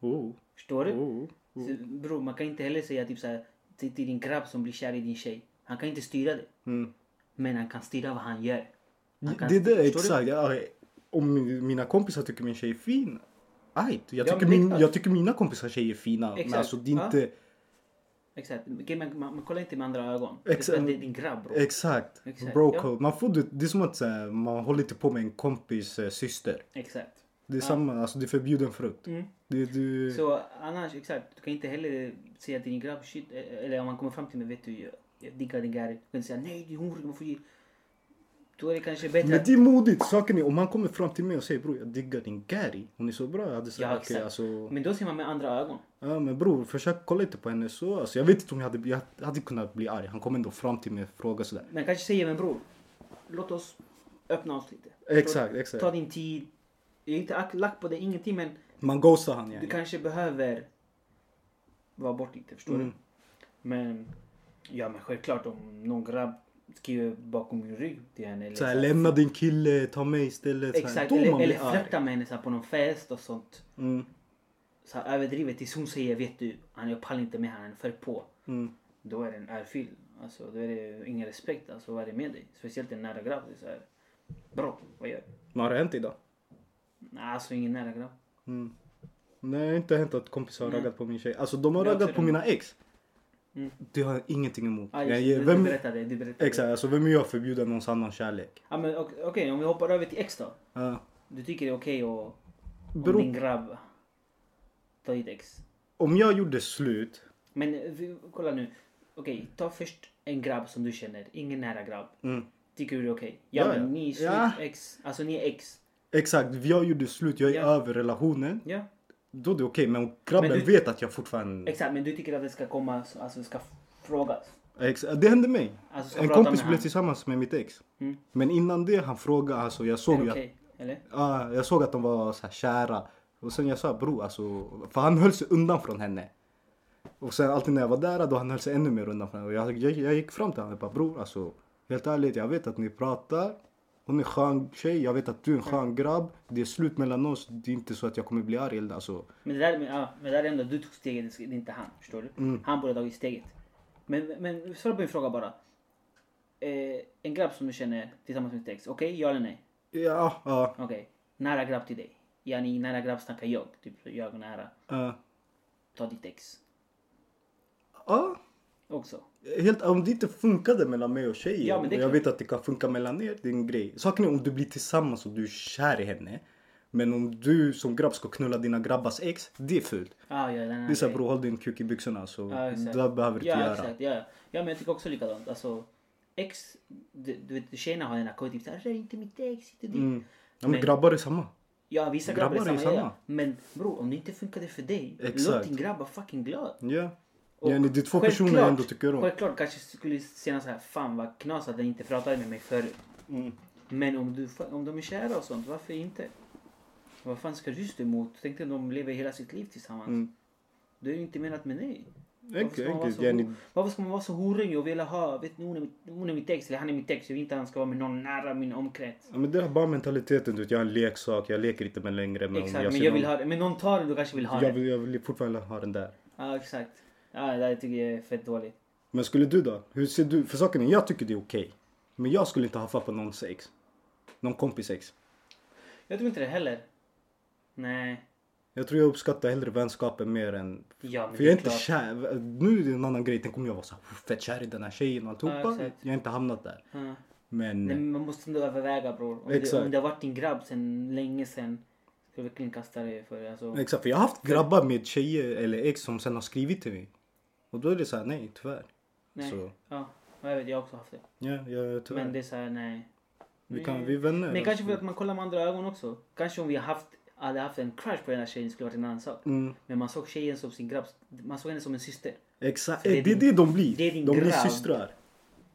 S2: Oh,
S1: Förstår du?
S2: oh.
S1: Så, bror, man kan inte heller säga typ såhär till, till din grabb som blir kär i din tjej. Han kan inte styra det.
S2: Mm.
S1: Men han kan styra vad han gör. Han kan
S2: Det är det exakt. Ja, om min- mina kompisar tycker min tjej är fin. Ajt, jag,
S1: Ja,
S2: tycker
S1: men
S2: min, jag tycker mina kompisar tjejer är fina. Men
S1: Exakt.
S2: alltså det är
S1: Ja.
S2: inte...
S1: Exakt. Man, man, man kollar inte med andra ögon.
S2: Exakt.
S1: Det är din grabb bror.
S2: Exakt.
S1: Exakt,
S2: Bro
S1: ja.
S2: Man får det, det är som att man håller inte på med en kompis eh, syster.
S1: Exakt.
S2: Det är
S1: Ja.
S2: samma, alltså det är förbjuden frukt.
S1: Mm.
S2: Det, du...
S1: Så annars, exakt. Du kan inte heller säga till din grabb shit. eh, Eller om man kommer fram till mig, vet du, jag, jag diggar din Gary. Du kan inte säga nej, din hungrig, man får ge. Då är det kanske bättre
S2: Men det är modigt. Saken är om han kommer fram till mig och säger bror jag diggar din Gary. Hon är så bra. Jag hade sagt
S1: Ja, exakt.
S2: alltså.
S1: Men då ser man med andra ögon.
S2: Ja men bror försök kolla inte på henne så. Alltså, jag vet inte om jag hade, jag hade kunnat bli arg. Han kom ändå fram till mig och frågade sådär.
S1: Men kanske säger men bror, låt oss öppna oss lite.
S2: Exakt, exakt.
S1: Ta din tid. Jag är inte lack på det, ingenting men
S2: Man ghostar han
S1: du
S2: yani.
S1: kanske behöver vara bort lite, förstår
S2: Mm.
S1: du? Men, ja men självklart om någon grabb skriver bakom min rygg till henne. Eller
S2: Såhär
S1: så
S2: lämna din kille, ta mig istället.
S1: Exakt, eller, eller flörta med henne så här, på någon fest och sånt.
S2: Mm,
S1: Så här, överdrivet tills hon säger vet du, han jag pallar inte med han är för på.
S2: mm.
S1: Då är det en örfil. Alltså då är det ingen respekt. Alltså vad är det med dig? Speciellt en nära grabb. Det är så här, bra, vad gör du?
S2: Men har det hänt idag?
S1: Nej, alltså ingen nära grabb.
S2: Mm. Nej, det har inte hänt att kompisar har raggat på min tjej. Alltså de har raggat på mina ex.
S1: Mm.
S2: Det har jag ingenting emot.
S1: Ah,
S2: jag,
S1: just,
S2: vem,
S1: Du berättade, du berättade.
S2: exakt, alltså vem är jag förbjuda någons annan kärlek?
S1: Ja, men ok- Okej, om vi hoppar över till ex då.
S2: Ja.
S1: Du tycker det är okej att om din grabb tar ditt ex?
S2: Om jag gjorde slut.
S1: Men eh, vi, kolla nu. Okej, ta först en grabb som du känner. Ingen nära grabb.
S2: Mm.
S1: Tycker du det är okej? Ja,
S2: Ja,
S1: men
S2: ja.
S1: ni är slut
S2: Ja.
S1: ex. Alltså ni är ex.
S2: Exakt, jag gjorde slut, jag är
S1: Ja.
S2: över relationen.
S1: Ja.
S2: Då är det okej, men grabben
S1: Men du-
S2: vet att jag fortfarande...
S1: Exakt, men du tycker att det ska komma, alltså ska frågas?
S2: Exakt, det hände mig.
S1: Alltså
S2: En kompis blev
S1: han.
S2: tillsammans med mitt ex.
S1: Mm.
S2: Men innan det, han frågade, alltså jag såg
S1: det
S2: ju
S1: okej?
S2: att,
S1: Eller?
S2: ja, jag såg att de var så här kära. Och sen jag sa bro, alltså, för han höll sig undan från henne. Och sen alltid när jag var där, då han höll sig ännu mer undan från henne. Och jag, jag, jag gick fram till honom och bara bror, alltså helt ärligt, jag vet att ni pratar. Hon är skön tjej, jag vet att du är en skön grabb. Det är slut mellan oss, det är inte så att jag kommer bli arg eller alltså.
S1: Men det där, men, ja, men det där är ändå, du tog steget, det är inte han. Förstår du?
S2: Mm.
S1: Han borde ha tagit steget. Men, men svara på min fråga bara. Eh, en grabb som du känner tillsammans med ditt ex, okej? Ja eller nej?
S2: Ja, ja,
S1: Okej. Nära grabb till dig. Yani nära grabb snackar jag. Typ jag nära.
S2: ja.
S1: Ta ditt ex.
S2: ja.
S1: Också.
S2: Helt, om det inte funkade mellan mig och tjejen.
S1: Ja, men det är
S2: och jag
S1: klart.
S2: vet att det kan funka mellan er. Det är en grej. Saken är om du blir tillsammans och du är kär i henne. Men om du som grabb ska knulla dina grabbars ex. Det är fult.
S1: Ah, ja,
S2: Det är såhär bror håll din kuk i byxorna. Så
S1: exakt.
S2: det behöver du
S1: Ja,
S2: inte göra.
S1: exakt. Ja, ja. ja, men jag tycker också likadant. Alltså, ex, du, du vet tjejerna har den här koden typ såhär, rör inte mitt ex, inte dit.
S2: Mm. Ja, men,
S1: Men-
S2: grabbar är samma.
S1: Ja, vissa grabbar,
S2: Grabbar
S1: är
S2: är
S1: samma. Ja,
S2: samma.
S1: ja. Men bror, om det inte funkade för dig, låt
S2: Exakt.
S1: din grabb vara fucking glad.
S2: Ja.
S1: Och
S2: ja det är två personer jag ändå tycker om.
S1: Självklart kanske skulle känna så här, fan vad knas att den inte pratade med mig förut.
S2: Mm.
S1: Men om, du, om de är kära och sånt, varför inte? Vad fan ska du stå emot? Tänk dig om de lever hela sitt liv tillsammans.
S2: Mm.
S1: Det är ju inte menat med dig. Varför ska, man vara så, varför ska man vara så horig och vilja ha, vet ni, hon är, mitt, hon är mitt ex eller han är mitt ex. Jag vill inte att han ska vara med någon nära min omkrets.
S2: ja, men det är bara mentaliteten. Du vet, jag är en leksak, jag leker inte med längre. Men
S1: exakt,
S2: jag
S1: men jag vill
S2: någon-
S1: ha det. Men någon tar det, du kanske vill ha
S2: jag
S1: det.
S2: vill, jag vill fortfarande ha den där.
S1: Ja, exakt. Ja, det tycker jag är fett dåligt.
S2: Men skulle du då? Hur ser du? För saken är, jag tycker det är okej. Men jag skulle inte haffa på någons ex. Någon kompis ex.
S1: Jag tror inte det heller. Nej.
S2: Jag tror jag uppskattar hellre vänskapen mer än...
S1: Ja, men
S2: För
S1: det
S2: jag är inte kär. Nu är det en annan grej. Tänk om jag var så här fett kär i den här tjejen och alltihopa.
S1: Ja, exakt.
S2: jag har inte hamnat där.
S1: Ja.
S2: Men...
S1: Nej, men man måste ändå överväga bror. Om, det,
S2: Exakt.
S1: om det har varit din grabb sen länge sen. Ska du verkligen kasta det för alltså.
S2: Exakt, för jag har haft grabbar med tjejer eller ex som sen har skrivit till mig. Och då är det så här, nej tyvärr.
S1: Nej.
S2: Så,
S1: Ja, jag vet, jag har också haft det.
S2: ja, ja tyvärr.
S1: Men det är såhär, nej.
S2: vi, kan, vi är vänner.
S1: Men kanske för att man kollar med andra ögon också. Kanske om vi haft, hade haft en crush på den här tjejen skulle varit en annan sak.
S2: Mm,
S1: Men man såg tjejen som sin grabb. Man såg henne som en syster.
S2: exakt,
S1: Så
S2: det
S1: det
S2: är
S1: är
S2: det, de blir.
S1: det är din
S2: de blir
S1: grabb.
S2: systrar.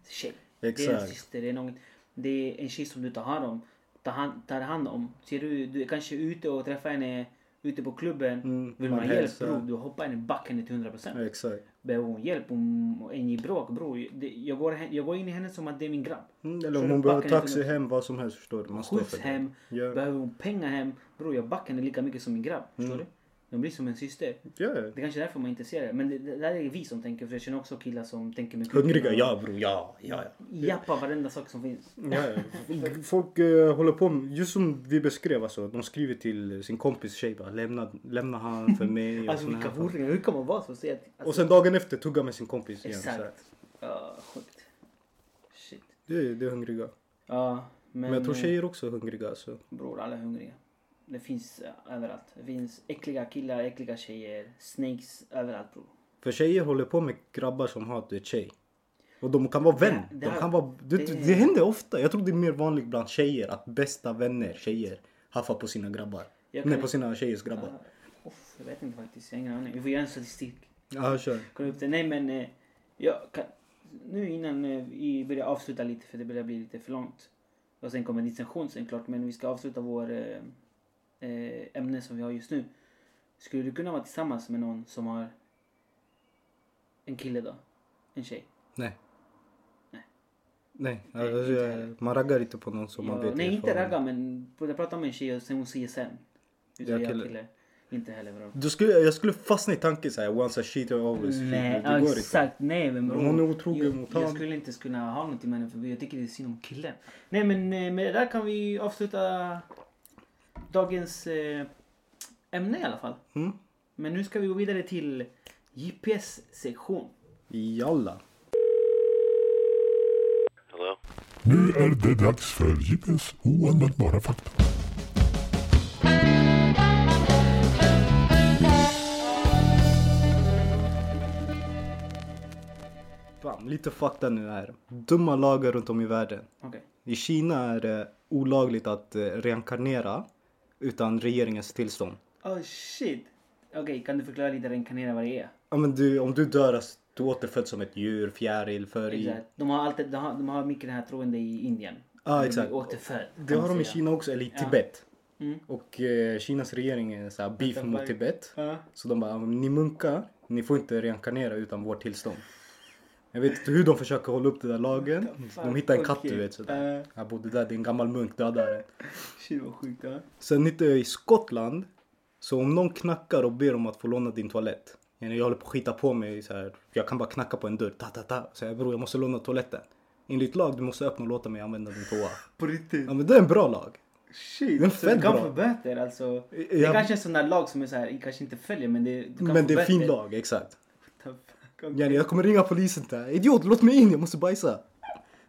S1: Tjej. Det är en
S2: Exakt.
S1: syster. Det är, något, det är en tjej som du tar hand om. Tar hand, tar hand om. Ser du, du är kanske ute och träffar henne ute på klubben.
S2: Mm,
S1: Vill
S2: man
S1: man ha hjälp bror, du hoppar henne i backen till 100%.
S2: Exakt.
S1: Behöver hon hjälp om en i bråk bror. Jag går, jag går in i henne som att det är min grabb.
S2: Mm, eller om hon behöver taxi hem, vad som helst förstår du. Man
S1: Skjuts hem.
S2: Ja,
S1: Behöver hon pengar hem. Bror jag backar henne lika mycket som min grabb. Förstår
S2: Mm.
S1: du? De blir som en syster.
S2: ja.
S1: Det är kanske är därför man är intresserad. Men det, det där är vi som tänker. För jag känner också killar som tänker mycket.
S2: Hungriga, ja bror, ja, ja, ja.
S1: Jappa varenda sak som finns.
S2: Ja, ja. Folk eh, håller på med, just som vi beskrev alltså, de skriver till sin kompis tjej bara lämna, lämna han för mig och
S1: Alltså vilka horungar. Hur kan man vara så? Att, alltså,
S2: Och sen dagen efter tugga med sin kompis igen.
S1: Exakt. Ja, sjukt. Shit.
S2: Det, är- det är hungriga.
S1: Ja, men...
S2: Men, jag tror tjejer också är hungriga alltså.
S1: Bror, alla är hungriga. Det finns eh, överallt. Det finns äckliga killar, äckliga tjejer, snakes överallt bror.
S2: För tjejer håller på med grabbar som har ett tjej. Och de kan vara vän.
S1: Det- det
S2: de kan vara, det,
S1: det-
S2: det, händer ofta. Jag tror det är mer vanligt bland tjejer att bästa vänner, tjejer, haffar på sina grabbar.
S1: Jag
S2: Nej,
S1: kan-
S2: på sina tjejers grabbar.
S1: Ah, uff, jag vet inte faktiskt, jag har ingen aning. Vi får göra en statistik.
S2: Ja, kör.
S1: Kolla upp det. Nej men, eh, jag kan, nu innan eh, vi börjar avsluta lite för det börjar bli lite för långt. Och sen kommer distinktion sen klart, men vi ska avsluta vår ämne som vi har just nu. Skulle du kunna vara tillsammans med någon som har en kille då? En tjej?
S2: Nej.
S1: Nej.
S2: Nej,
S1: Nej,
S2: alltså,
S1: inte
S2: jag- man raggar inte på någon som man
S1: Ja,
S2: vet
S1: nej inte ragga men jag pratar med en tjej och sen hon säger sen.
S2: Jag
S1: jag
S2: kille.
S1: kille. Inte heller bror.
S2: Du skulle, jag skulle fastna i tanken såhär, once a cheater always
S1: Nej,
S2: cheater. Det går inte.
S1: exakt. Nej, men bror.
S2: Hon är otrogen
S1: jag,
S2: mot
S1: jag
S2: han.
S1: skulle inte kunna ha någonting med henne för jag tycker det är synd om killen. Nej, men eh, med det där kan vi avsluta dagens eh, ämne i alla fall.
S2: Mm.
S1: Men nu ska vi gå vidare till GPS-sektion.
S2: Jalla.
S3: Hello?
S4: Nu är det dags för JPs oanvändbara fakta.
S2: Bam, lite fakta nu här. Dumma lagar runt om i världen.
S1: Okej.
S2: I Kina är det olagligt att eh, reinkarnera utan regeringens tillstånd.
S1: Oh shit. Okej, kan du förklara lite reinkarnera vad det är?
S2: Ja, men du, om du dör, alltså, du återföds som ett djur, fjäril, fåril.
S1: Exakt. De har alltid, de har, de har mycket det här troende i Indien.
S2: Ja,
S1: De
S2: exakt.
S1: Återfödd.
S2: Det har de i. Kina också, eller i
S1: Ja.
S2: Tibet.
S1: Mm.
S2: Och eh, Kinas regering är så här beef mot Tibet.
S1: Ja.
S2: Så de bara, ni munkar, ni får inte reinkarnera utan vårt tillstånd. Jag vet inte hur de försöker hålla upp den där lagen. De hittar en katt du vet sådär.
S1: Eh.
S2: Jag bodde där, det är en gammal munk, döda den.
S1: Shit vad sjukt. Ja.
S2: Sen hittade jag i Skottland. Så om någon knackar och ber om att få låna din toalett. Jag håller på att skita på mig så här. Jag kan bara knacka på en dörr. Ta, ta, ta. Så jag, bror jag måste låna toaletten. Enligt lag du måste öppna och låta mig använda din toa.
S1: På riktigt?
S2: Ja men det är en bra lag.
S1: Shit.
S2: Den är
S1: så du
S2: fett
S1: kan få böter alltså. Det är
S2: Ja.
S1: kanske en sån där lag som är så här, kanske inte följer men det, du kan
S2: Men
S1: få
S2: det är en fin lag, exakt. Yani, jag kommer ringa polisen där. Idiot, låt mig in, jag måste bajsa.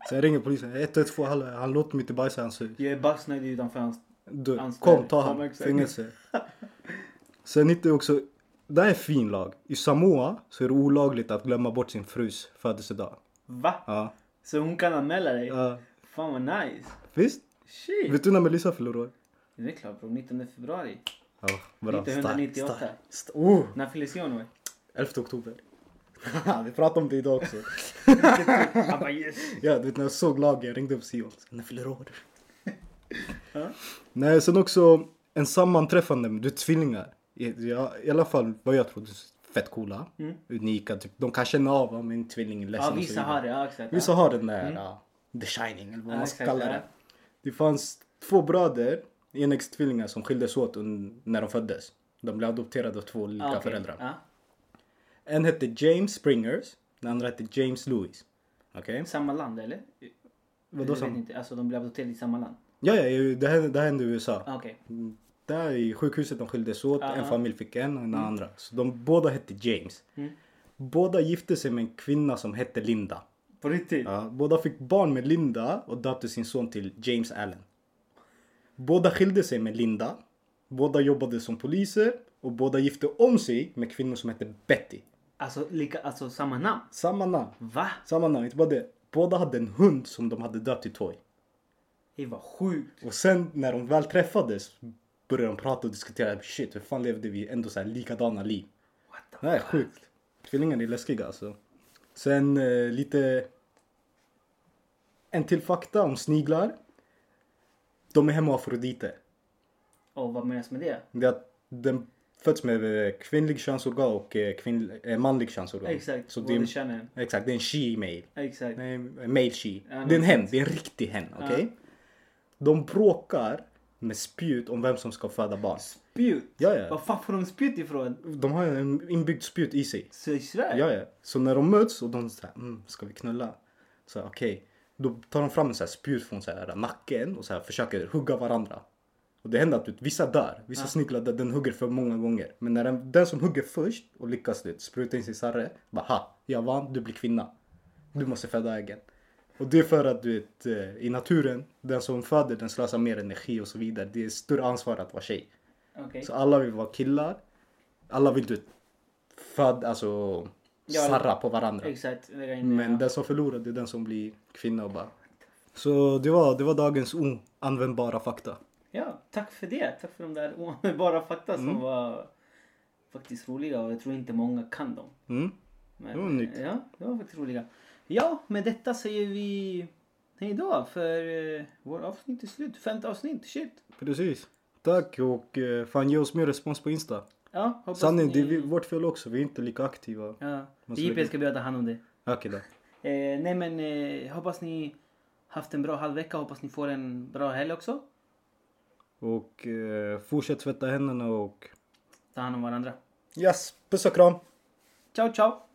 S2: Så jag ringer polisen. 112, han, han låter mig inte bajsa i hans hus.
S1: Jag är baksnöjd utanför hans...
S2: Du, kom, ta han. Fängelse. Sen hittade jag också, det här är fin lag. I Samoa så är det olagligt att glömma bort sin frus födelsedag.
S1: Va?
S2: Ja.
S1: Så hon kan anmäla dig?
S2: ja.
S1: Fan vad nice.
S2: Visst?
S1: Shit.
S2: Vet du när Melissa fyller år?
S1: Det är klart bro, 19 februari.
S2: Ja, bra.
S1: 1998.
S2: Stark, stark. Oh,
S1: När fyller Sion?
S2: 11 oktober. Vi pratade om det idag också.
S1: Han bara yes.
S2: Ja, du vet när jag såg lagen, jag ringde upp Sion. När fyller år? Nej, sen också en sammanträffande med du är tvillingar. I, ja, I alla fall vad jag tror. fett coola.
S1: Mm.
S2: Unika. Typ, de kan känna av om en tvilling är ledsen
S1: Ja, vissa har det. Ja, exakt.
S2: Vissa har den där
S1: Mm.
S2: ja, the shining eller vad
S1: Ja,
S2: man ska kalla det. Det fanns två bröder, enäggstvillingar som skildes åt när de föddes. De blev adopterade av två lika
S1: Ja, okej.
S2: föräldrar. En hette James Springers, den andra hette James Lewis. Okej?
S1: Samma land eller?
S2: Vadå
S1: Jag vet inte. Alltså de blev adopterade i samma land?
S2: Ja, ja, det hände, det hände i USA.
S1: Ah, Okej.
S2: Där i sjukhuset de skildes åt,
S1: Ja,
S2: en
S1: ja.
S2: familj fick en och en andra. Så de båda hette James.
S1: Mm.
S2: Båda gifte sig med en kvinna som hette Linda.
S1: På riktigt?
S2: Ja, båda fick barn med Linda och döpte sin son till James Allen. Båda skilde sig med Linda. Båda jobbade som poliser och båda gifte om sig med kvinnor som hette Betty.
S1: Alltså, lika, alltså samma namn?
S2: Samma namn.
S1: Va?
S2: Samma namn, inte bara det. Båda hade en hund som de hade döpt till Toy.
S1: Det var sjukt.
S2: Och sen när de väl träffades började de prata och diskutera. Shit, hur fan levde vi ändå så här likadana liv?
S1: What the
S2: Det är sjukt. Tvillingar är läskiga alltså. Sen eh, lite... En till fakta om sniglar. De är hemafroditer.
S1: Och vad menas med det?
S2: Det är att den föds med eh, kvinnlig könsorgan och eh, kvinn, eh, manlig könsorgan.
S1: Exakt.
S2: Så det
S1: könen.
S2: exakt, det är en she-male.
S1: Exakt.
S2: Nej, male she.
S1: Ja,
S2: det är en hen, det är en riktig hen. Okej?
S1: Ja.
S2: De bråkar med spjut om vem som ska föda barn.
S1: Spjut?
S2: Ja, ja.
S1: Var fan får de spjut ifrån?
S2: De har en inbyggd spjut i sig.
S1: Så i Sverige?
S2: Ja, ja. Så när de möts och de säger mm, ska vi knulla? Så okej. Då tar de fram en så här spjut från så här nacken och så här försöker hugga varandra. Och det händer att vissa dör. Vissa
S1: Ja.
S2: sniglar dör, den hugger för många gånger. Men när den, den som hugger först och lyckas det, spruta in sin sarre. Bara ha, jag vann, du blir kvinna. Du måste föda äggen. Och det är för att du vet, eh, i naturen, den som föder den slösar mer energi och så vidare. Det är större ansvar att vara tjej.
S1: Okej.
S2: Så alla vill vara killar. Alla vill du föda, alltså
S1: Ja,
S2: sarra på varandra.
S1: Exakt.
S2: Men
S1: ja.
S2: den som förlorar det är den som blir kvinna och bara. Så det var, det var dagens oanvändbara fakta.
S1: Ja, tack för det. Tack för de där oanvändbara fakta
S2: Mm.
S1: som var faktiskt roliga och jag tror inte många kan dem.
S2: Mm.
S1: Men,
S2: Det var nytt.
S1: Ja, det var faktiskt roliga. Ja, med detta säger vi hej då för uh, vår avsnitt är slut. Femte avsnitt, shit.
S2: Precis. Tack och eh, fan ge oss mer respons på Insta.
S1: Ja, hoppas
S2: Sanningen, det är
S1: ni...
S2: vårt fel också. Vi är inte lika aktiva.
S1: Ja, JP ska börja ta hand om det.
S2: Okej då.
S1: Eh, nej men eh, hoppas ni haft en bra halvvecka. Hoppas ni får en bra helg också.
S2: Och eh, fortsätt tvätta händerna och
S1: Ta hand om varandra.
S2: yes, puss och kram.
S1: Ciao ciao!